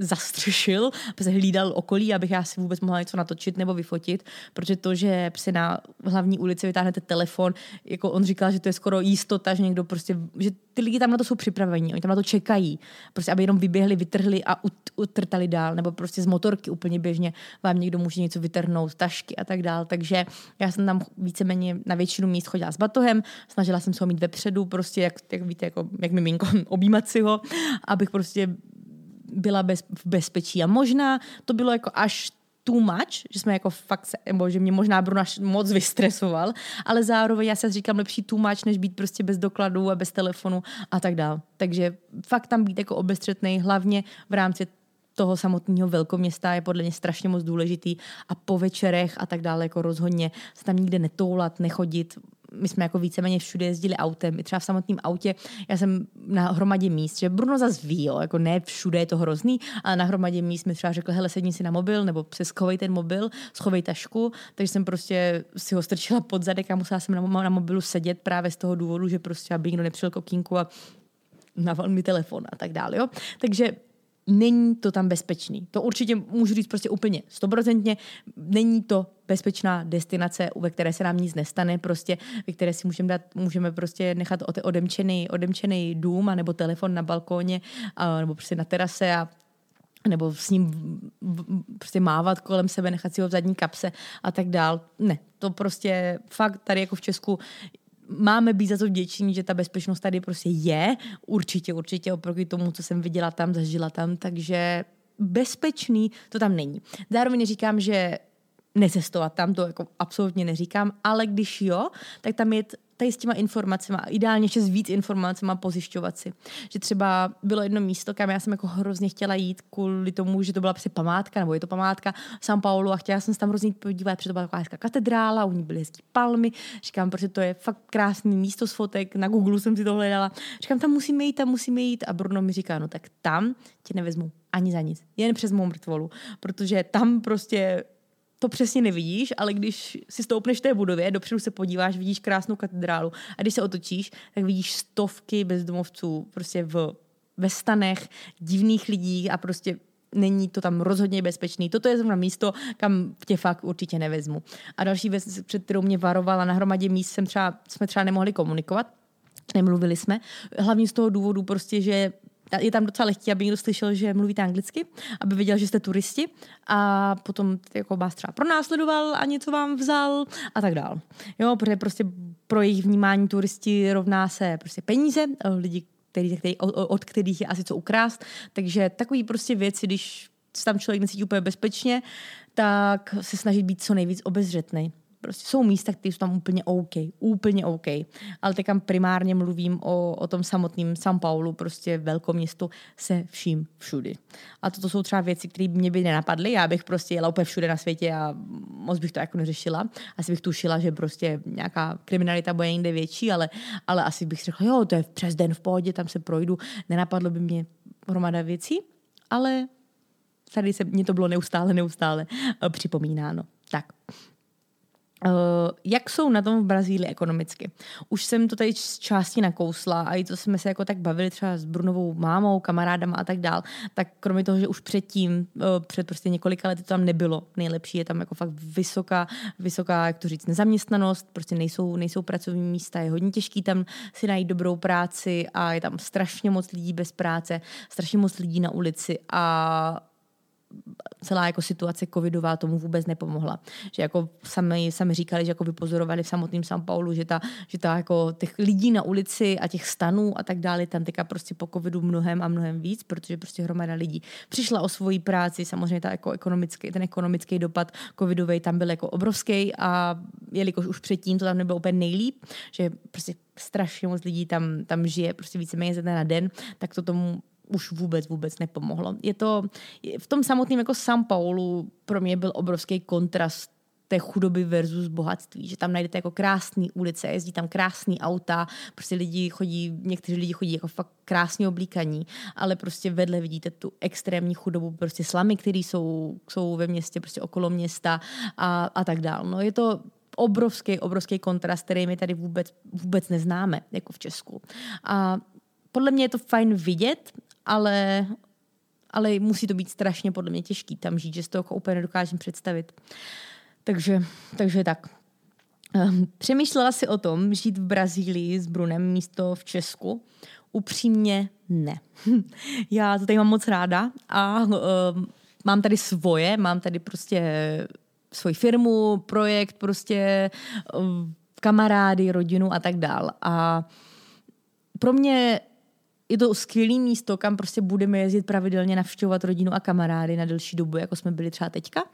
[SPEAKER 1] zastřešil, se hlídal okolí, abych já si vůbec mohla něco natočit nebo vyfotit, protože to, že si na hlavní ulici vytáhnete telefon, jako on říkal, že to je skoro jistota, že někdo prostě, že ty lidi tam na to jsou připraveni, oni tam na to čekají, prostě aby jenom vyběhli, vytrhli a utrtali dál, nebo prostě z motorky úplně běžně vám někdo může něco vytrhnout, tašky a tak dál, takže já jsem tam víceméně na většinu míst chodila s batohem, snažila jsem se ho mít vepředu, prostě jak, jak víte, jako, jak miminko, <laughs> objímat si ho, abych prostě byla bez, v bezpečí. A možná to bylo jako až too much, že jsme jako fakt, se, nebo že mě možná Bruno moc vystresoval, ale zároveň já se říkám lepší too much, než být prostě bez dokladů a bez telefonu a tak dál. Takže fakt tam být jako obestřetný, hlavně v rámci toho samotného velkoměsta je podle mě strašně moc důležitý a po večerech a tak dále jako rozhodně se tam nikde netoulat, nechodit, my jsme jako víceméně všude jezdili autem, i třeba v samotném autě, já jsem na hromadě míst, že Bruno zase ví, jo, jako ne všude je to hrozný, ale na hromadě míst mi třeba řekl, hele, sedni si na mobil, nebo se ten mobil, schovej tašku, takže jsem prostě si ho strčila pod zadek a musela jsem na, na mobilu sedět právě z toho důvodu, že prostě aby nikdo nepřijel kokínku a naval mi telefon a tak dále, jo. Takže není to tam bezpečný. To určitě můžu říct prostě úplně stoprocentně. Není to bezpečná destinace, ve které se nám nic nestane, prostě, ve které si můžeme dát, můžeme prostě nechat odemčený, odemčený dům nebo telefon na balkóně a, nebo prostě na terase a nebo s ním prostě mávat kolem sebe, nechat si ho v zadní kapse a tak dál. Ne, to prostě fakt tady jako v Česku máme být za to vděční, že ta bezpečnost tady prostě je. Určitě, určitě oproti tomu, co jsem viděla tam, zažila tam, takže bezpečný to tam není. Zároveň říkám, že necestovat tam, to jako absolutně neříkám, ale když jo, tak tam je tady s těma informacemi, ideálně ještě s víc informacemi pozjišťovat si. Že třeba bylo jedno místo, kam já jsem jako hrozně chtěla jít kvůli tomu, že to byla prostě památka, nebo je to památka São Paulo a chtěla jsem se tam hrozně podívat, protože to byla taková katedrála, u ní byly hezký palmy. Říkám, protože to je fakt krásný místo z fotek, na Google jsem si to hledala. Říkám, tam musíme jít, tam musíme jít. A Bruno mi říká, no tak tam tě nevezmu ani za nic, jen přes mou mrtvolu, protože tam prostě to přesně nevidíš, ale když si stoupneš té budově, dopředu se podíváš, vidíš krásnou katedrálu a když se otočíš, tak vidíš stovky bezdomovců prostě v, ve stanech, divných lidí a prostě není to tam rozhodně bezpečný. Toto je zrovna místo, kam tě fakt určitě nevezmu. A další věc, před kterou mě varovala na hromadě míst, jsem třeba, jsme třeba nemohli komunikovat, nemluvili jsme. Hlavně z toho důvodu prostě, že je tam docela lehký, aby někdo slyšel, že mluvíte anglicky, aby věděl, že jste turisti a potom jako vás třeba pronásledoval a něco vám vzal a tak dál. Jo, protože prostě pro jejich vnímání turisti rovná se prostě peníze, lidi, který, který, od kterých je asi co ukrást, takže takový prostě věci, když se tam člověk necítí úplně bezpečně, tak se snaží být co nejvíc obezřetný. Prostě jsou místa, které jsou tam úplně OK, úplně OK. Ale teď primárně mluvím o, o tom samotném São Paulo, prostě velkoměstu se vším všudy. A toto jsou třeba věci, které mě by nenapadly. Já bych prostě jela úplně všude na světě a moc bych to jako neřešila. Asi bych tušila, že prostě nějaká kriminalita bude někde větší, ale, ale asi bych řekla, jo, to je přes den v pohodě, tam se projdu. Nenapadlo by mě hromada věcí, ale tady se mě to bylo neustále, neustále eh, připomínáno. Uh, jak jsou na tom v Brazílii ekonomicky? Už jsem to tady z části nakousla a i to jsme se jako tak bavili třeba s Brunovou mámou, kamarádama a tak dál, tak kromě toho, že už předtím, uh, před prostě několika lety to tam nebylo nejlepší, je tam jako fakt vysoká, vysoká, jak to říct, nezaměstnanost, prostě nejsou, nejsou pracovní místa, je hodně těžký tam si najít dobrou práci a je tam strašně moc lidí bez práce, strašně moc lidí na ulici a celá jako situace covidová tomu vůbec nepomohla. Že jako sami, sami říkali, že jako vypozorovali v samotném São Paulu, že ta, že ta jako těch lidí na ulici a těch stanů a tak dále tam teďka prostě po covidu mnohem a mnohem víc, protože prostě hromada lidí přišla o svoji práci, samozřejmě ta jako ekonomický, ten ekonomický dopad covidový tam byl jako obrovský a jelikož už předtím to tam nebylo úplně nejlíp, že prostě strašně moc lidí tam, tam žije prostě víceméně ze den na den, tak to tomu už vůbec, vůbec nepomohlo. Je to, v tom samotném jako São Paulo pro mě byl obrovský kontrast té chudoby versus bohatství, že tam najdete jako krásné ulice, jezdí tam krásný auta, prostě lidi chodí, někteří lidi chodí jako fakt krásně oblíkaní, ale prostě vedle vidíte tu extrémní chudobu, prostě slamy, které jsou, jsou ve městě, prostě okolo města a, a tak dál. No je to obrovský, obrovský kontrast, který my tady vůbec, vůbec neznáme, jako v Česku. A podle mě je to fajn vidět ale, ale musí to být strašně podle mě těžký tam žít, že si to jako úplně nedokážem představit. Takže, takže tak. Ehm, přemýšlela si o tom žít v Brazílii s Brunem místo v Česku? Upřímně ne. <laughs> Já to tady mám moc ráda a uh, mám tady svoje, mám tady prostě svoji firmu, projekt, prostě uh, kamarády, rodinu a tak dál. A pro mě je to skvělé místo, kam prostě budeme jezdit pravidelně navštěvovat rodinu a kamarády na delší dobu, jako jsme byli třeba teďka.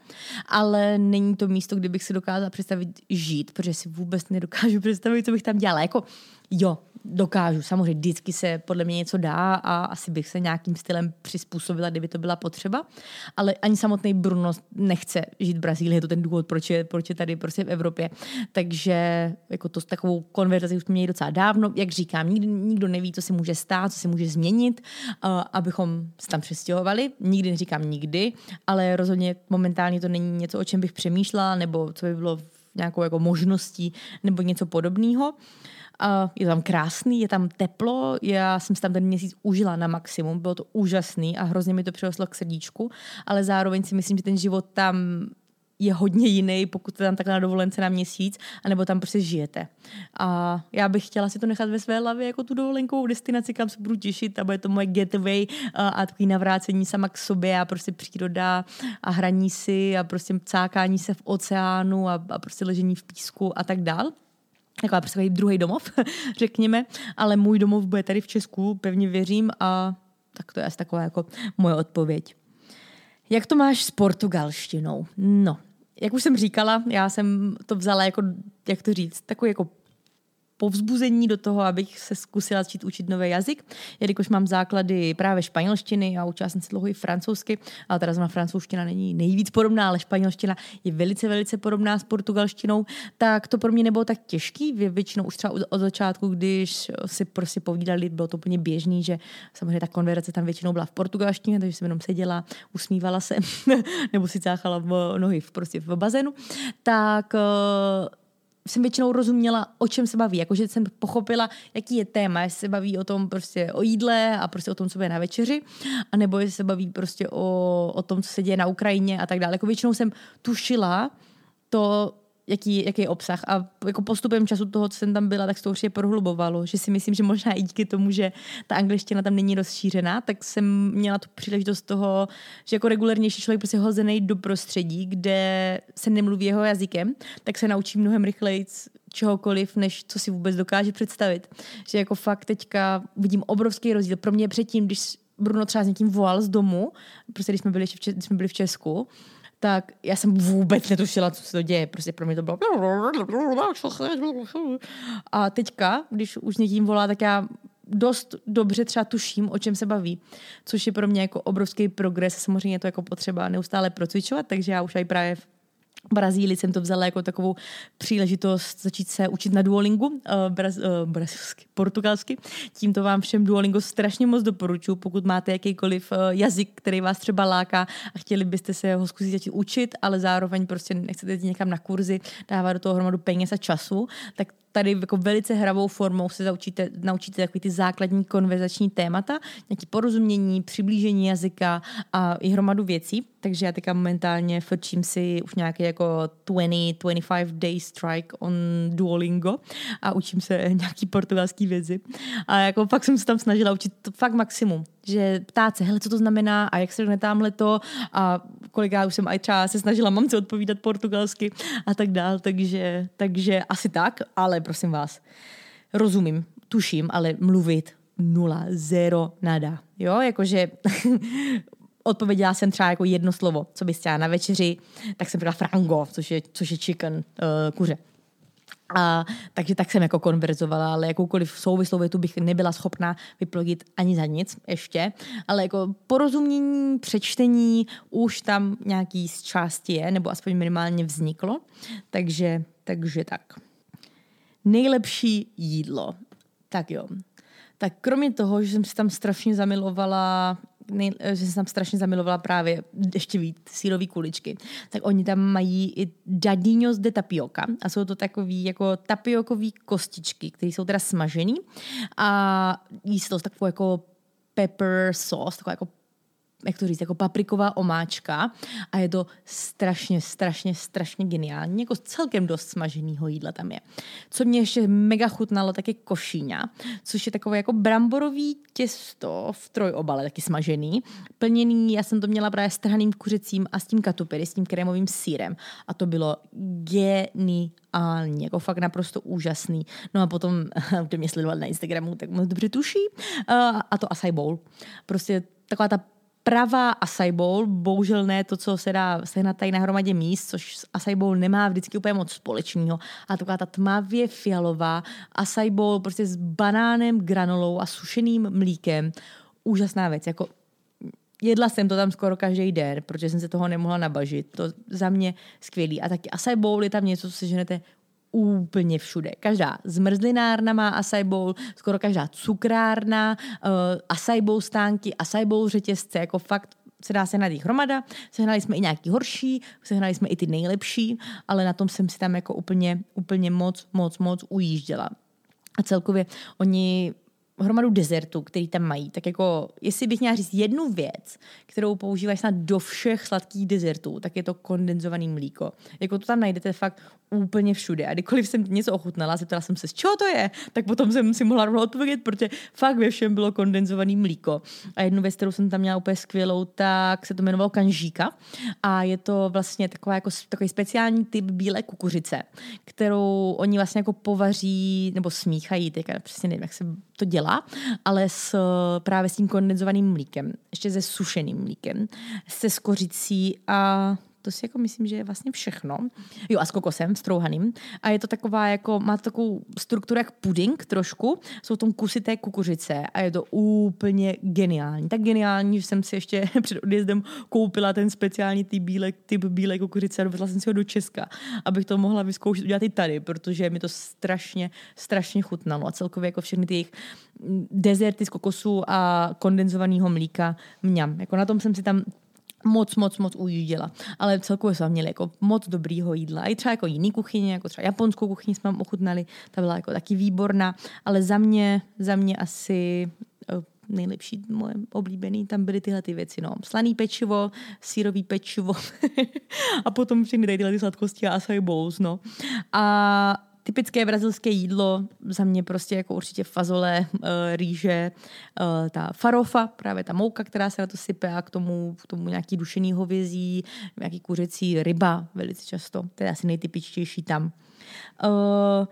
[SPEAKER 1] Ale není to místo, kde bych si dokázala představit žít, protože si vůbec nedokážu <laughs> představit, co bych tam dělala. Jako, jo, dokážu. Samozřejmě vždycky se podle mě něco dá a asi bych se nějakým stylem přizpůsobila, kdyby to byla potřeba. Ale ani samotný Bruno nechce žít v Brazílii, je to ten důvod, proč je, proč je tady prostě v Evropě. Takže jako to s takovou konverzaci už měli docela dávno. Jak říkám, nikdy, nikdo neví, co se může stát, co se může změnit, uh, abychom se tam přestěhovali. Nikdy neříkám nikdy, ale rozhodně momentálně to není něco, o čem bych přemýšlela, nebo co by bylo nějakou jako možností, nebo něco podobného. Uh, je tam krásný, je tam teplo, já jsem si tam ten měsíc užila na maximum, bylo to úžasný a hrozně mi to přirostlo k srdíčku, ale zároveň si myslím, že ten život tam je hodně jiný, pokud jste tam takhle na dovolence na měsíc, anebo tam prostě žijete. A já bych chtěla si to nechat ve své hlavě jako tu dovolenkovou destinaci, kam se budu těšit a bude to moje getaway a, a takový navrácení sama k sobě a prostě příroda a hraní si a prostě cákání se v oceánu a, a prostě ležení v písku a tak dál taková prostě druhý domov, <laughs> řekněme, ale můj domov bude tady v Česku, pevně věřím a tak to je asi taková jako moje odpověď. Jak to máš s portugalštinou? No, jak už jsem říkala, já jsem to vzala jako, jak to říct, takový jako povzbuzení do toho, abych se zkusila začít učit nový jazyk, jelikož mám základy právě španělštiny a učila jsem se dlouho i francouzsky, ale teda zrovna francouzština není nejvíc podobná, ale španělština je velice, velice podobná s portugalštinou, tak to pro mě nebylo tak těžký. Většinou už třeba od začátku, když si prostě povídali, bylo to úplně běžný, že samozřejmě ta konverzace tam většinou byla v portugalštině, takže jsem jenom seděla, usmívala se <laughs> nebo si cáchala v nohy v, prostě v bazénu, tak jsem většinou rozuměla, o čem se baví. Jakože jsem pochopila, jaký je téma, jestli se baví o tom prostě o jídle a prostě o tom, co bude na večeři, anebo jestli se baví prostě o, o tom, co se děje na Ukrajině a tak dále. Jako většinou jsem tušila to, jaký, jaký je obsah. A jako postupem času toho, co jsem tam byla, tak se to určitě prohlubovalo. Že si myslím, že možná i díky tomu, že ta angličtina tam není rozšířená, tak jsem měla tu příležitost toho, že jako regulérnější člověk prostě hozený do prostředí, kde se nemluví jeho jazykem, tak se naučí mnohem rychleji čehokoliv, než co si vůbec dokáže představit. Že jako fakt teďka vidím obrovský rozdíl. Pro mě předtím, když Bruno třeba s někým volal z domu, prostě když jsme byli, když jsme byli v Česku, tak já jsem vůbec netušila, co se to děje. Prostě pro mě to bylo... A teďka, když už někým volá, tak já dost dobře třeba tuším, o čem se baví, což je pro mě jako obrovský progres. Samozřejmě to jako potřeba neustále procvičovat, takže já už aj právě Brazílii jsem to vzala jako takovou příležitost začít se učit na Duolingu, uh, braz, uh, brazilsky, portugalsky. Tímto vám všem Duolingo strašně moc doporučuji, pokud máte jakýkoliv uh, jazyk, který vás třeba láká a chtěli byste se ho zkusit začít učit, ale zároveň prostě nechcete jít někam na kurzy, dávat do toho hromadu peněz a času, tak tady jako velice hravou formou se naučíte, naučíte takový ty základní konverzační témata, nějaké porozumění, přiblížení jazyka a i hromadu věcí. Takže já teďka momentálně frčím si už nějaký jako 20-25 day strike on Duolingo a učím se nějaký portugalský věci. A jako fakt jsem se tam snažila učit fakt maximum. Že ptát se, hele, co to znamená a jak se řekne tamhle to a kolikrát už jsem i třeba se snažila mamce odpovídat portugalsky a tak dál, takže, takže asi tak, ale prosím vás, rozumím, tuším, ale mluvit nula, zero, nada. Jo, jakože <laughs> odpověděla jsem třeba jako jedno slovo, co bys chtěla na večeři, tak jsem řekla frango, což je, což je chicken, uh, kuře. A, takže tak jsem jako konverzovala, ale jakoukoliv souvislou větu bych nebyla schopná vyplodit ani za nic ještě. Ale jako porozumění, přečtení už tam nějaký z části je, nebo aspoň minimálně vzniklo. Takže, takže tak. Nejlepší jídlo. Tak jo. Tak kromě toho, že jsem si tam strašně zamilovala nej, že jsem tam strašně zamilovala právě ještě víc sírový kuličky, tak oni tam mají i dadinhos de tapioca a jsou to takový jako tapiokový kostičky, které jsou teda smažený a jí se to s takovou jako pepper sauce, taková jako jak to říct, jako papriková omáčka a je to strašně, strašně, strašně geniální. Jako celkem dost smaženého jídla tam je. Co mě ještě mega chutnalo, tak je košíňa, což je takové jako bramborový těsto v trojobale, taky smažený, plněný, já jsem to měla právě s trhaným kuřecím a s tím katupery, s tím krémovým sírem a to bylo geniální, jako fakt naprosto úžasný. No a potom, <laughs> kdo mě sledoval na Instagramu, tak moc dobře tuší, a to acai bowl. Prostě taková ta pravá acai bowl, bohužel ne to, co se dá sehnat tady na hromadě míst, což acai bowl nemá vždycky úplně moc společného. A taková ta tmavě fialová acai bowl prostě s banánem, granolou a sušeným mlíkem. Úžasná věc, jako jedla jsem to tam skoro každý den, protože jsem se toho nemohla nabažit. To za mě skvělý. A taky acai bowl je tam něco, co seženete úplně všude. Každá zmrzlinárna má acai bowl, skoro každá cukrárna, uh, acai bowl stánky, acai bowl řetězce, jako fakt se dá se jich hromada. Sehnali jsme i nějaký horší, sehnali jsme i ty nejlepší, ale na tom jsem si tam jako úplně, úplně moc, moc, moc ujížděla. A celkově oni hromadu dezertů, který tam mají, tak jako, jestli bych měla říct jednu věc, kterou používají snad do všech sladkých dezertů, tak je to kondenzovaný mlíko. Jako to tam najdete fakt úplně všude. A kdykoliv jsem něco ochutnala, zeptala jsem se, z čeho to je, tak potom jsem si mohla rovnou odpovědět, protože fakt ve všem bylo kondenzovaný mlíko. A jednu věc, kterou jsem tam měla úplně skvělou, tak se to jmenovalo kanžíka. A je to vlastně taková jako, takový speciální typ bílé kukuřice, kterou oni vlastně jako povaří nebo smíchají, teďka přesně nevím, jak se to dělá, ale s, právě s tím kondenzovaným mlíkem, ještě se sušeným mlíkem, se skořicí a to si jako myslím, že je vlastně všechno. Jo a s kokosem strouhaným. A je to taková jako, má to takovou strukturu jak puding trošku. Jsou tam kusy té kukuřice a je to úplně geniální. Tak geniální, že jsem si ještě <laughs> před odjezdem koupila ten speciální typ bílé, typ bílé kukuřice a dovezla jsem si ho do Česka, abych to mohla vyzkoušet udělat i tady, protože mi to strašně, strašně chutnalo. A celkově jako všechny ty jejich dezerty z kokosu a kondenzovaného mlíka mňam. Jako na tom jsem si tam moc, moc, moc ujížděla. Ale celkově jsme měli jako moc dobrýho jídla. I třeba jako jiný kuchyně, jako třeba japonskou kuchyni jsme ochutnali, ta byla jako taky výborná, ale za mě, za mě asi eh, nejlepší, moje oblíbený, tam byly tyhle ty věci, no. Slaný pečivo, sírový pečivo <laughs> a potom všechny tady tyhle ty sladkosti a acai bowls, no. A typické brazilské jídlo, za mě prostě jako určitě fazole, uh, rýže, uh, ta farofa, právě ta mouka, která se na to sype a k tomu, k tomu nějaký dušený hovězí, nějaký kuřecí ryba velice často. To je asi nejtypičtější tam. Uh,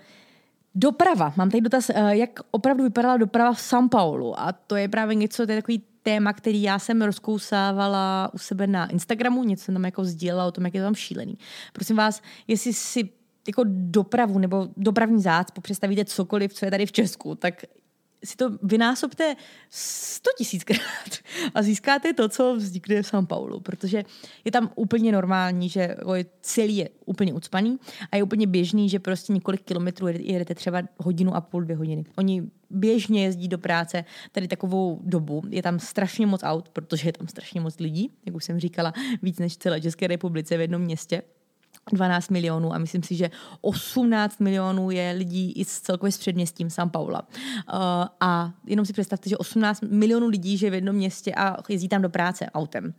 [SPEAKER 1] Doprava. Mám tady dotaz, jak opravdu vypadala doprava v São Paulo. A to je právě něco, to je takový téma, který já jsem rozkousávala u sebe na Instagramu, něco jsem tam jako sdílela o tom, jak je to tam šílený. Prosím vás, jestli si jako dopravu nebo dopravní zácpu představíte cokoliv, co je tady v Česku, tak si to vynásobte 100 tisíckrát a získáte to, co vznikne v São Paulo, protože je tam úplně normální, že celý je úplně ucpaný a je úplně běžný, že prostě několik kilometrů jedete třeba hodinu a půl, dvě hodiny. Oni běžně jezdí do práce tady takovou dobu. Je tam strašně moc aut, protože je tam strašně moc lidí, jak už jsem říkala, víc než celé České republice v jednom městě. 12 milionů a myslím si, že 18 milionů je lidí i z celkově s předměstím São Paula. Uh, a jenom si představte, že 18 milionů lidí žije v jednom městě a jezdí tam do práce autem.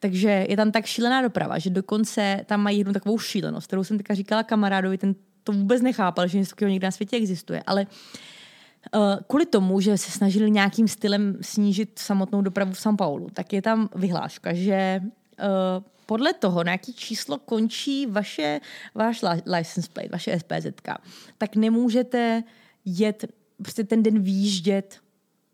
[SPEAKER 1] Takže je tam tak šílená doprava, že dokonce tam mají jednu takovou šílenost, kterou jsem teďka říkala kamarádovi, ten to vůbec nechápal, že něco takového někde na světě existuje, ale Uh, kvůli tomu, že se snažili nějakým stylem snížit samotnou dopravu v São Paulu, tak je tam vyhláška, že uh, podle toho, na jaký číslo končí vaše, váš license plate, vaše SPZ, tak nemůžete jet, prostě ten den výjíždět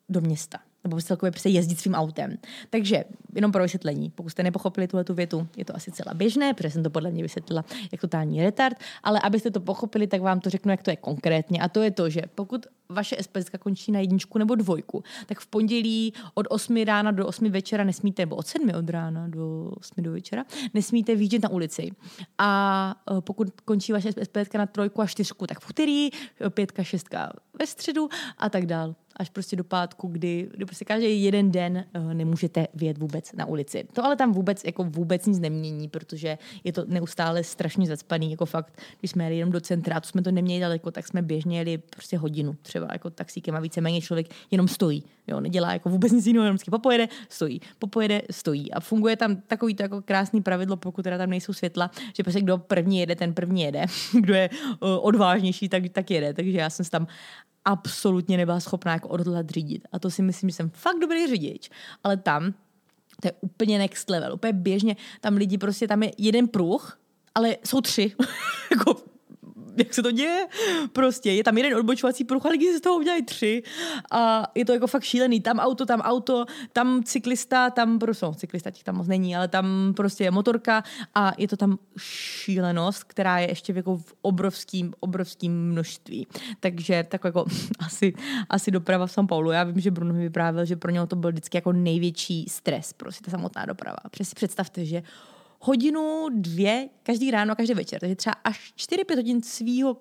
[SPEAKER 1] do města nebo celkově prostě jezdit svým autem. Takže jenom pro vysvětlení, pokud jste nepochopili tuhle tu větu, je to asi celá běžné, protože jsem to podle mě vysvětlila jako totální retard, ale abyste to pochopili, tak vám to řeknu, jak to je konkrétně. A to je to, že pokud vaše SPS končí na jedničku nebo dvojku, tak v pondělí od 8 rána do 8 večera nesmíte, nebo od 7 od rána do 8 do večera, nesmíte výjíždět na ulici. A e, pokud končí vaše SPS na trojku a čtyřku, tak v úterý, pětka, šestka ve středu a tak dál až prostě do pátku, kdy, kdy prostě každý jeden den uh, nemůžete vyjet vůbec na ulici. To ale tam vůbec, jako vůbec nic nemění, protože je to neustále strašně zacpaný, jako fakt, když jsme jeli jenom do centra, to jsme to neměli daleko, tak jsme běžně jeli prostě hodinu třeba jako taxíkem a víceméně člověk jenom stojí, jo, nedělá jako vůbec nic jiného, jenom popojede, stojí, popojede, stojí a funguje tam takový to jako krásný pravidlo, pokud teda tam nejsou světla, že prostě kdo první jede, ten první jede, <laughs> kdo je uh, odvážnější, tak, tak jede, takže já jsem tam absolutně nebyla schopná jako odhodlat řídit. A to si myslím, že jsem fakt dobrý řidič. Ale tam to je úplně next level, úplně běžně. Tam lidi prostě, tam je jeden pruh, ale jsou tři. <laughs> jako <laughs> jak se to děje. Prostě je tam jeden odbočovací pruh a lidi z toho udělají tři a je to jako fakt šílený. Tam auto, tam auto, tam cyklista, tam prostě, no, cyklista těch tam moc není, ale tam prostě je motorka a je to tam šílenost, která je ještě v, jako v obrovským, obrovským množství. Takže tak jako <laughs> asi, asi doprava v São Paulo. Já vím, že Bruno mi vyprávěl, že pro něho to byl vždycky jako největší stres, prostě ta samotná doprava. Přesně představte, že hodinu, dvě, každý ráno, každý večer. Takže třeba až 4-5 hodin svýho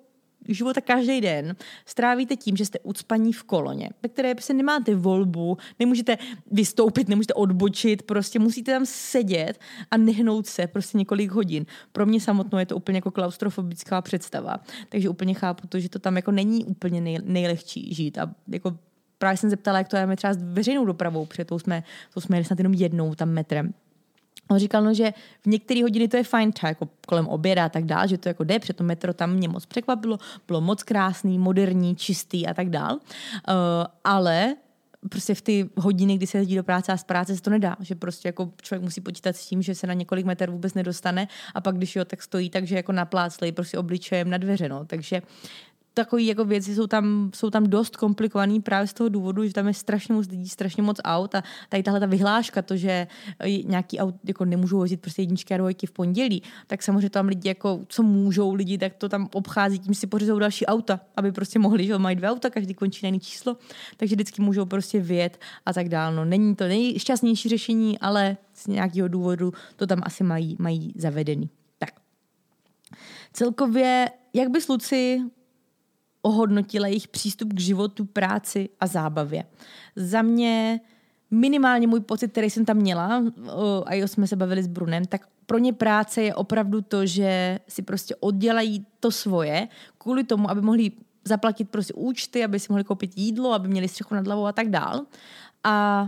[SPEAKER 1] života každý den strávíte tím, že jste ucpaní v koloně, ve které se nemáte volbu, nemůžete vystoupit, nemůžete odbočit, prostě musíte tam sedět a nehnout se prostě několik hodin. Pro mě samotnou je to úplně jako klaustrofobická představa, takže úplně chápu to, že to tam jako není úplně nej, nejlehčí žít a jako právě jsem zeptala, jak to je třeba s veřejnou dopravou, protože to jsme, to jsme jeli snad jenom jednou tam metrem On říkal, no, že v některé hodiny to je fajn, třeba jako kolem oběda a tak dál, že to jako jde, protože to metro tam mě moc překvapilo, bylo moc krásný, moderní, čistý a tak dál. Uh, ale prostě v ty hodiny, kdy se jezdí do práce a z práce se to nedá, že prostě jako člověk musí počítat s tím, že se na několik metrů vůbec nedostane a pak když jo, tak stojí takže jako napláclej prostě obličejem na dveře, no. takže takové jako věci jsou tam, jsou tam dost komplikované právě z toho důvodu, že tam je strašně moc lidí, strašně moc aut a tady tahle ta vyhláška, to, že nějaký aut jako nemůžou vozit prostě jedničky a dvojky v pondělí, tak samozřejmě tam lidi jako, co můžou lidi, tak to tam obchází tím, si pořizou další auta, aby prostě mohli, že mají dvě auta, každý končí na jiný číslo, takže vždycky můžou prostě vyjet a tak dále. No, není to nejšťastnější řešení, ale z nějakého důvodu to tam asi mají, mají zavedený. Tak. Celkově, jak bys Luci ohodnotila jejich přístup k životu, práci a zábavě. Za mě minimálně můj pocit, který jsem tam měla, a jo, jsme se bavili s Brunem, tak pro ně práce je opravdu to, že si prostě oddělají to svoje kvůli tomu, aby mohli zaplatit prostě účty, aby si mohli koupit jídlo, aby měli střechu nad hlavou a tak dál. A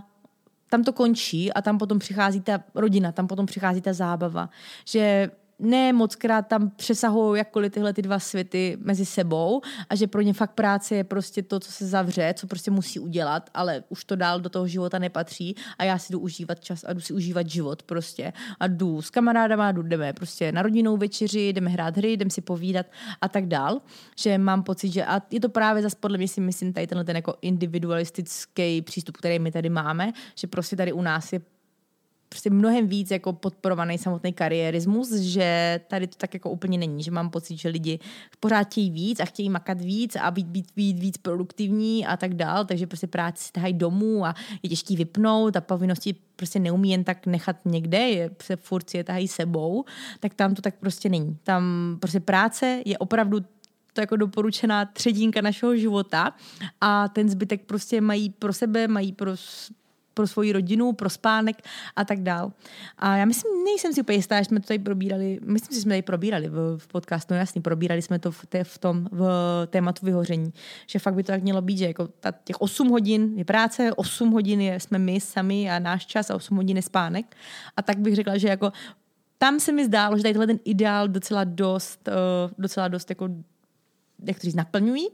[SPEAKER 1] tam to končí a tam potom přichází ta rodina, tam potom přichází ta zábava. Že ne moc krát tam přesahují jakkoliv tyhle ty dva světy mezi sebou a že pro ně fakt práce je prostě to, co se zavře, co prostě musí udělat, ale už to dál do toho života nepatří a já si jdu užívat čas a jdu si užívat život prostě a jdu s kamarádama, jdu, jdeme prostě na rodinnou večeři, jdeme hrát hry, jdeme si povídat a tak dál, že mám pocit, že a je to právě zase podle mě si myslím tady tenhle ten jako individualistický přístup, který my tady máme, že prostě tady u nás je prostě mnohem víc jako podporovaný samotný kariérismus, že tady to tak jako úplně není, že mám pocit, že lidi pořád chtějí víc a chtějí makat víc a být, být, být víc produktivní a tak dál, takže prostě práci si tahají domů a je těžký vypnout a povinnosti prostě neumí jen tak nechat někde, je, se furt si je tahají sebou, tak tam to tak prostě není. Tam prostě práce je opravdu to jako doporučená třetínka našeho života a ten zbytek prostě mají pro sebe, mají pro pro svoji rodinu, pro spánek a tak dál. A já myslím, nejsem si úplně jistá, že jsme to tady probírali, myslím, že jsme tady probírali v, v podcastu, no jasný, probírali jsme to v, té, v tom v tématu vyhoření, že fakt by to tak mělo být, že jako ta, těch 8 hodin je práce, 8 hodin je, jsme my sami a náš čas a 8 hodin je spánek. A tak bych řekla, že jako tam se mi zdálo, že tady ten ideál docela dost, uh, docela dost jako jak to říct, naplňují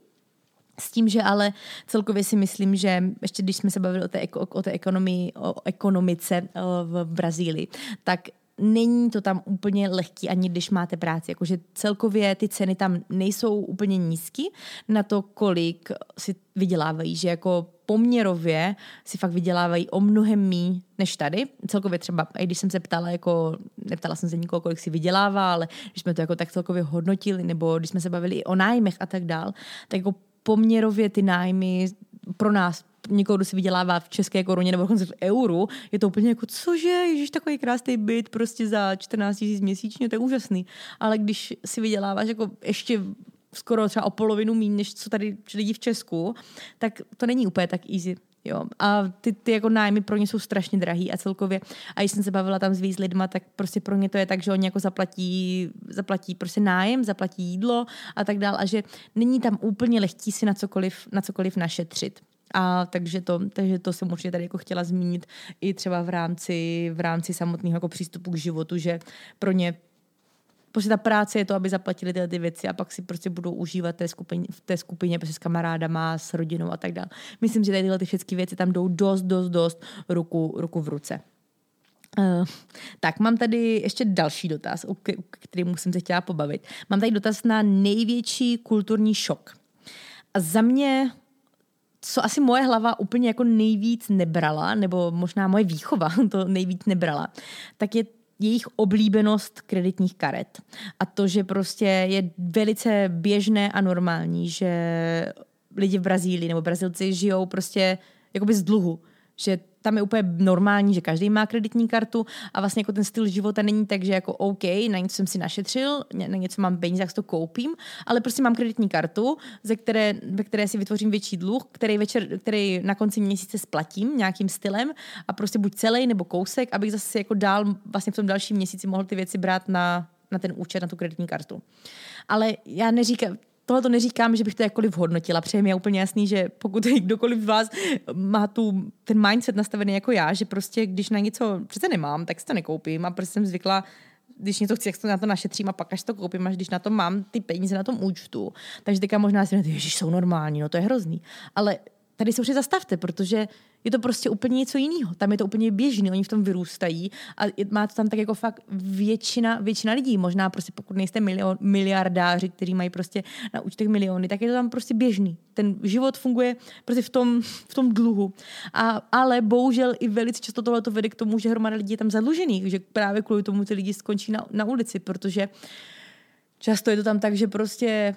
[SPEAKER 1] s tím, že ale celkově si myslím, že ještě když jsme se bavili o té, o té ekonomii, o ekonomice eh, v Brazílii, tak není to tam úplně lehký, ani když máte práci. Jakože celkově ty ceny tam nejsou úplně nízky na to, kolik si vydělávají, že jako poměrově si fakt vydělávají o mnohem mí než tady. Celkově třeba, i když jsem se ptala, jako, neptala jsem se nikoho, kolik si vydělává, ale když jsme to jako tak celkově hodnotili, nebo když jsme se bavili i o nájmech a tak dál, tak jako poměrově ty nájmy pro nás někoho, kdo si vydělává v české koruně nebo v euru, je to úplně jako, cože, ježiš, takový krásný byt prostě za 14 tisíc měsíčně, to je úžasný. Ale když si vyděláváš jako ještě skoro třeba o polovinu méně, než co tady lidi v Česku, tak to není úplně tak easy. Jo. A ty, ty jako nájmy pro ně jsou strašně drahý a celkově. A když jsem se bavila tam s víc lidma, tak prostě pro ně to je tak, že oni jako zaplatí, zaplatí prostě nájem, zaplatí jídlo a tak dál. A že není tam úplně lehký si na cokoliv, na cokoliv našetřit. A takže to, takže to jsem určitě tady jako chtěla zmínit i třeba v rámci, v rámci samotného jako přístupu k životu, že pro ně prostě ta práce je to, aby zaplatili tyhle ty věci a pak si prostě budou užívat té skupině, v té skupině prostě s kamarádama, s rodinou a tak dále. Myslím, že tady tyhle ty všechny věci tam jdou dost, dost, dost ruku, ruku v ruce. Uh, tak, mám tady ještě další dotaz, o kterým musím se chtěla pobavit. Mám tady dotaz na největší kulturní šok. A za mě co asi moje hlava úplně jako nejvíc nebrala, nebo možná moje výchova <laughs> to nejvíc nebrala, tak je jejich oblíbenost kreditních karet. A to, že prostě je velice běžné a normální, že lidi v Brazílii nebo Brazilci žijou prostě jakoby z dluhu. Že tam je úplně normální, že každý má kreditní kartu a vlastně jako ten styl života není tak, že jako OK, na něco jsem si našetřil, na něco mám peníze, jak to koupím, ale prostě mám kreditní kartu, ze které, ve které si vytvořím větší dluh, který, večer, který na konci měsíce splatím nějakým stylem a prostě buď celý nebo kousek, abych zase jako dál vlastně v tom dalším měsíci mohl ty věci brát na, na ten účet, na tu kreditní kartu. Ale já neříkám, tohle to neříkám, že bych to jakkoliv hodnotila, protože mi je úplně jasný, že pokud <laughs> kdokoliv z vás má tu, ten mindset nastavený jako já, že prostě když na něco přece nemám, tak si to nekoupím a prostě jsem zvykla když něco chci, jak to na to našetřím a pak až to koupím, až když na to mám ty peníze na tom účtu. Takže teďka možná si že jsou normální, no to je hrozný. Ale tady se už zastavte, protože je to prostě úplně něco jiného. Tam je to úplně běžný, oni v tom vyrůstají a má to tam tak jako fakt většina, většina lidí. Možná prostě pokud nejste milion, miliardáři, kteří mají prostě na účtech miliony, tak je to tam prostě běžný. Ten život funguje prostě v tom, v tom dluhu. A, ale bohužel i velice často tohle to vede k tomu, že hromada lidí je tam zadlužených, že právě kvůli tomu ty lidi skončí na, na ulici, protože často je to tam tak, že prostě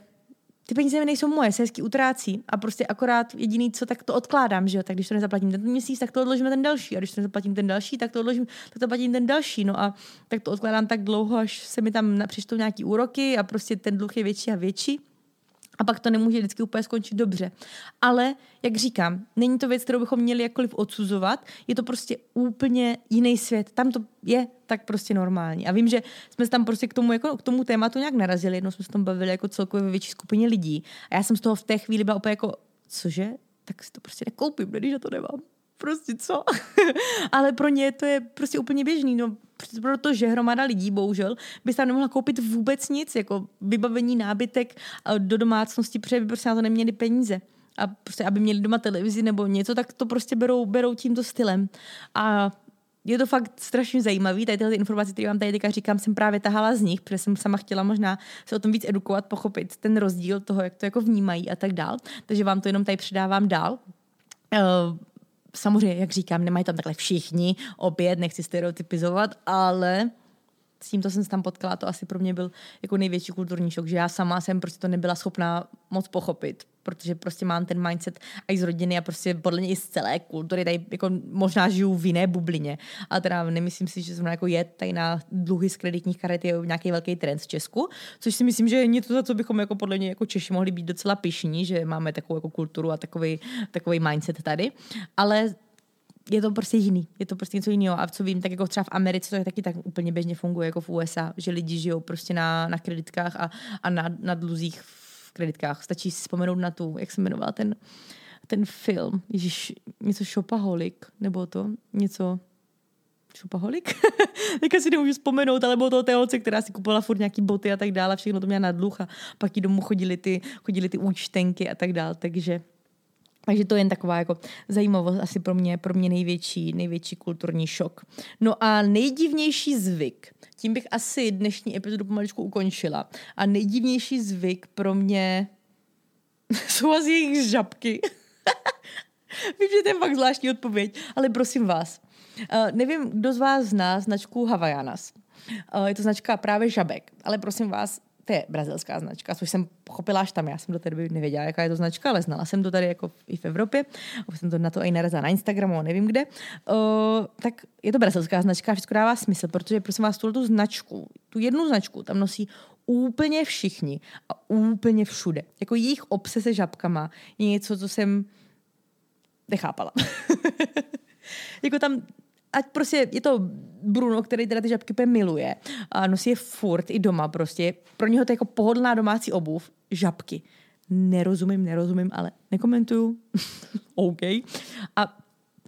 [SPEAKER 1] ty peníze nejsou moje, se hezky utrácí. A prostě akorát jediný, co tak to odkládám, že jo, tak když to nezaplatím ten měsíc, tak to odložíme ten další. A když to nezaplatím ten další, tak to odložím, tak to platím ten další, no a tak to odkládám tak dlouho, až se mi tam přištou nějaký úroky a prostě ten dluh je větší a větší a pak to nemůže vždycky úplně skončit dobře. Ale, jak říkám, není to věc, kterou bychom měli jakkoliv odsuzovat, je to prostě úplně jiný svět. Tam to je tak prostě normální. A vím, že jsme se tam prostě k tomu, jako, k tomu tématu nějak narazili, jednou jsme se tam bavili jako celkově ve větší skupině lidí. A já jsem z toho v té chvíli byla úplně jako, cože? Tak si to prostě nekoupím, když na to nemám prostě co? <laughs> Ale pro ně to je prostě úplně běžný, no, protože hromada lidí, bohužel, by se tam nemohla koupit vůbec nic, jako vybavení nábytek do domácnosti, protože by prostě na to neměli peníze a prostě, aby měli doma televizi nebo něco, tak to prostě berou, berou tímto stylem. A je to fakt strašně zajímavý. Tady tyhle informace, které vám tady teďka říkám, jsem právě tahala z nich, protože jsem sama chtěla možná se o tom víc edukovat, pochopit ten rozdíl toho, jak to jako vnímají a tak dál. Takže vám to jenom tady předávám dál. Uh, samozřejmě, jak říkám, nemají tam takhle všichni, opět nechci stereotypizovat, ale s tímto jsem se tam potkala, to asi pro mě byl jako největší kulturní šok, že já sama jsem prostě to nebyla schopná moc pochopit, protože prostě mám ten mindset i z rodiny a prostě podle mě i z celé kultury, tady jako možná žiju v jiné bublině, ale teda nemyslím si, že jsem jako je tady na dluhy z kreditních karet je nějaký velký trend v Česku, což si myslím, že je něco, za co bychom jako podle mě jako Češi mohli být docela pišní, že máme takovou jako kulturu a takový, takový mindset tady, ale je to prostě jiný, je to prostě něco jiného. A co vím, tak jako třeba v Americe to je taky tak úplně běžně funguje, jako v USA, že lidi žijou prostě na, na kreditkách a, a na, na dluzích v kreditkách. Stačí si vzpomenout na tu, jak se jmenoval ten, ten film, Ježíš, něco Shopaholic, nebo to, něco, Šupaholik? <laughs> Teďka si nemůžu vzpomenout, ale bylo to té holce, která si kupovala furt nějaký boty a tak dále, všechno to měla na dluh a pak jí domů chodili ty, chodili ty účtenky a tak dále, takže takže to je jen taková jako zajímavost asi pro mě, pro mě největší, největší kulturní šok. No a nejdivnější zvyk, tím bych asi dnešní epizodu pomaličku ukončila. A nejdivnější zvyk pro mě <laughs> jsou asi jejich žabky. <laughs> Vím, že to je fakt zvláštní odpověď, ale prosím vás. Uh, nevím, kdo z vás zná značku Havaianas. Uh, je to značka právě žabek, ale prosím vás, to je brazilská značka, což jsem pochopila až tam. Já jsem do té doby nevěděla, jaká je to značka, ale znala jsem to tady jako i v Evropě. Už jsem to na to i narazila na Instagramu, nevím kde. Uh, tak je to brazilská značka a všechno dává smysl, protože prosím vás, tu značku, tu jednu značku tam nosí úplně všichni a úplně všude. Jako jejich obse se žabkama je něco, co jsem nechápala. <laughs> jako tam ať prostě je to Bruno, který teda ty žabky úplně miluje a nosí je furt i doma prostě. Pro něho to je jako pohodlná domácí obuv, žabky. Nerozumím, nerozumím, ale nekomentuju. <laughs> OK. A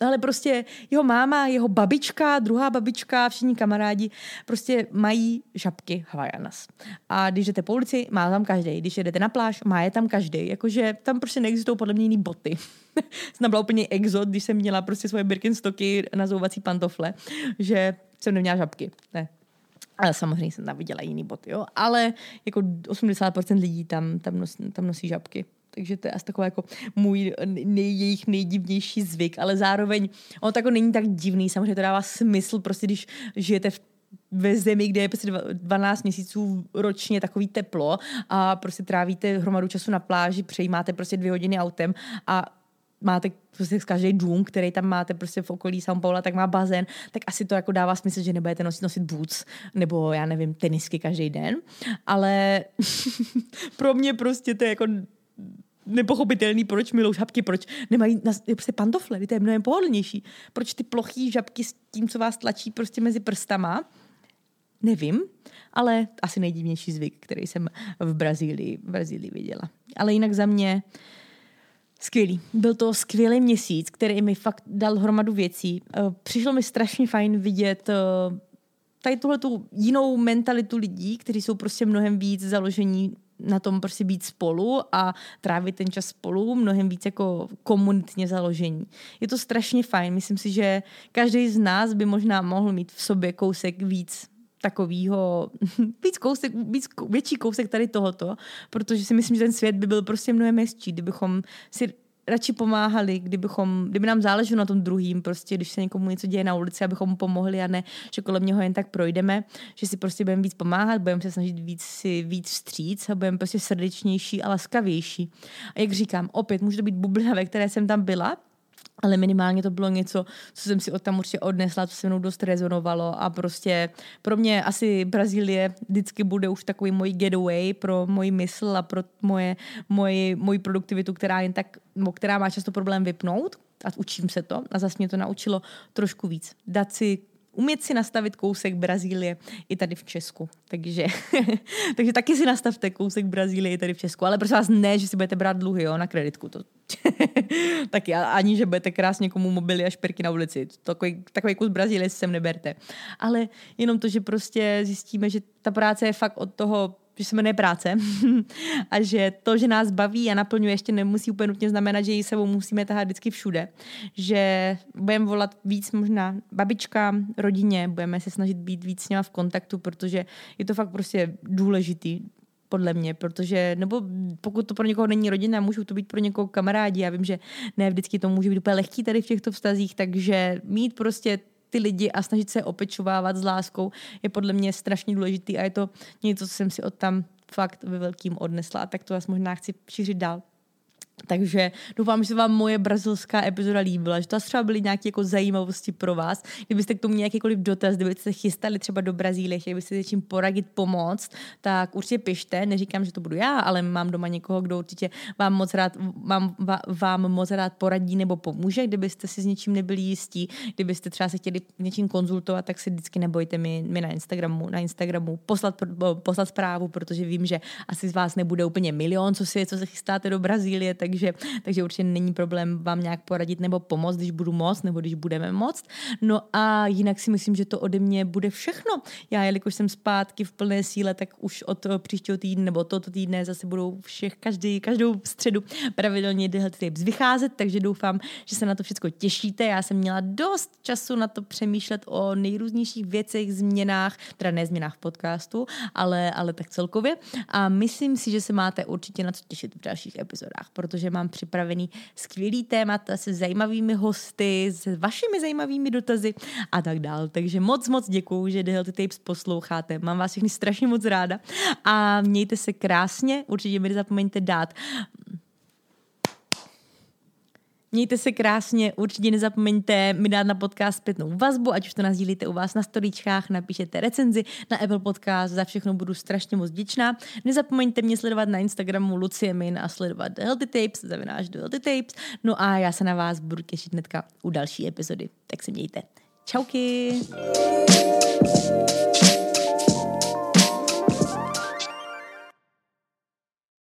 [SPEAKER 1] ale prostě jeho máma, jeho babička, druhá babička, všichni kamarádi prostě mají žabky Havajanas. A když jdete po ulici, má tam každý. Když jdete na pláž, má je tam každý. Jakože tam prostě neexistují podle mě jiný boty. <laughs> jsem byla úplně exot, když jsem měla prostě svoje Birkenstocky na zouvací pantofle, že jsem neměla žabky. Ne, ale samozřejmě jsem tam viděla jiný boty, jo. Ale jako 80% lidí tam, tam, nosí, tam nosí žabky. Takže to je asi takový jako můj nej, jejich nejdivnější zvyk, ale zároveň on to jako není tak divný, samozřejmě to dává smysl, prostě když žijete v ve zemi, kde je prostě 12 měsíců ročně takový teplo a prostě trávíte hromadu času na pláži, přejímáte prostě dvě hodiny autem a máte prostě každý dům, který tam máte prostě v okolí São Paula, tak má bazén, tak asi to jako dává smysl, že nebudete nosit, nosit boots nebo já nevím, tenisky každý den. Ale <laughs> pro mě prostě to je jako nepochopitelný, proč milou žabky, proč nemají na, prostě pantofle, to je mnohem pohodlnější. Proč ty plochý žabky s tím, co vás tlačí prostě mezi prstama, nevím, ale asi nejdivnější zvyk, který jsem v Brazílii, v Brazílii viděla. Ale jinak za mě skvělý. Byl to skvělý měsíc, který mi fakt dal hromadu věcí. Eh, přišlo mi strašně fajn vidět eh, tady tuhle tu jinou mentalitu lidí, kteří jsou prostě mnohem víc založení na tom prostě být spolu a trávit ten čas spolu, mnohem víc jako komunitně založení. Je to strašně fajn. Myslím si, že každý z nás by možná mohl mít v sobě kousek víc takového, <laughs> víc kousek, víc, větší kousek tady tohoto, protože si myslím, že ten svět by byl prostě mnohem hezčí, kdybychom si radši pomáhali, kdybychom, kdyby nám záleželo na tom druhým, prostě, když se někomu něco děje na ulici, abychom mu pomohli a ne, že kolem něho jen tak projdeme, že si prostě budeme víc pomáhat, budeme se snažit víc si víc vstříc a budeme prostě srdečnější a laskavější. A jak říkám, opět může to být bublina, ve které jsem tam byla, ale minimálně to bylo něco, co jsem si od tam určitě odnesla, co se mnou dost rezonovalo a prostě pro mě asi Brazílie vždycky bude už takový můj getaway pro moji mysl a pro moje, moji, moji produktivitu, která jen tak, která má často problém vypnout a učím se to a zase mě to naučilo trošku víc. Dát si umět si nastavit kousek Brazílie i tady v Česku. Takže, <laughs> takže taky si nastavte kousek Brazílie i tady v Česku. Ale prosím vás, ne, že si budete brát dluhy jo, na kreditku. To, <laughs> taky ani, že budete krásně někomu mobily a šperky na ulici. Takový, takový kus Brazílie si sem neberte. Ale jenom to, že prostě zjistíme, že ta práce je fakt od toho že se jmenuje práce <laughs> a že to, že nás baví a naplňuje, ještě nemusí úplně nutně znamenat, že ji sebou musíme tahat vždycky všude. Že budeme volat víc možná babičkám, rodině, budeme se snažit být víc s nima v kontaktu, protože je to fakt prostě důležitý podle mě, protože, nebo pokud to pro někoho není rodina, můžou to být pro někoho kamarádi. Já vím, že ne vždycky to může být úplně lehký tady v těchto vztazích, takže mít prostě ty lidi a snažit se opečovávat s láskou je podle mě strašně důležitý a je to něco, co jsem si od tam fakt ve velkým odnesla a tak to vás možná chci šířit dál. Takže doufám, že se vám moje brazilská epizoda líbila, že to třeba byly nějaké jako zajímavosti pro vás. Kdybyste k tomu nějakýkoliv dotaz, kdybyste se chystali třeba do Brazílie, chtěli byste něčím poradit, pomoct, tak určitě pište. Neříkám, že to budu já, ale mám doma někoho, kdo určitě vám moc rád, vám, vám moc rád poradí nebo pomůže, kdybyste si s něčím nebyli jistí, kdybyste třeba se chtěli něčím konzultovat, tak si vždycky nebojte mi, mi na Instagramu, na Instagramu poslat, poslat zprávu, protože vím, že asi z vás nebude úplně milion, co si co se chystáte do Brazílie, takže, takže určitě není problém vám nějak poradit nebo pomoct, když budu moc nebo když budeme moc. No a jinak si myslím, že to ode mě bude všechno. Já, jelikož jsem zpátky v plné síle, tak už od příštího týdne nebo toto týdne zase budou všech, každý, každou středu pravidelně tyhle Tapes vycházet, takže doufám, že se na to všechno těšíte. Já jsem měla dost času na to přemýšlet o nejrůznějších věcech, změnách, teda ne změnách v podcastu, ale, ale tak celkově. A myslím si, že se máte určitě na co těšit v dalších epizodách, protože protože mám připravený skvělý témata se zajímavými hosty, s vašimi zajímavými dotazy a tak dál. Takže moc, moc děkuju, že The Tapes posloucháte. Mám vás všechny strašně moc ráda a mějte se krásně. Určitě mi nezapomeňte dát Mějte se krásně, určitě nezapomeňte mi dát na podcast zpětnou vazbu, ať už to nazdílíte u vás na storíčkách, napíšete recenzi na Apple Podcast, za všechno budu strašně moc vděčná. Nezapomeňte mě sledovat na Instagramu Lucie Min a sledovat The Healthy Tapes, zavináš The Healthy Tapes. No a já se na vás budu těšit hnedka u další epizody. Tak se mějte. Čauky! thank you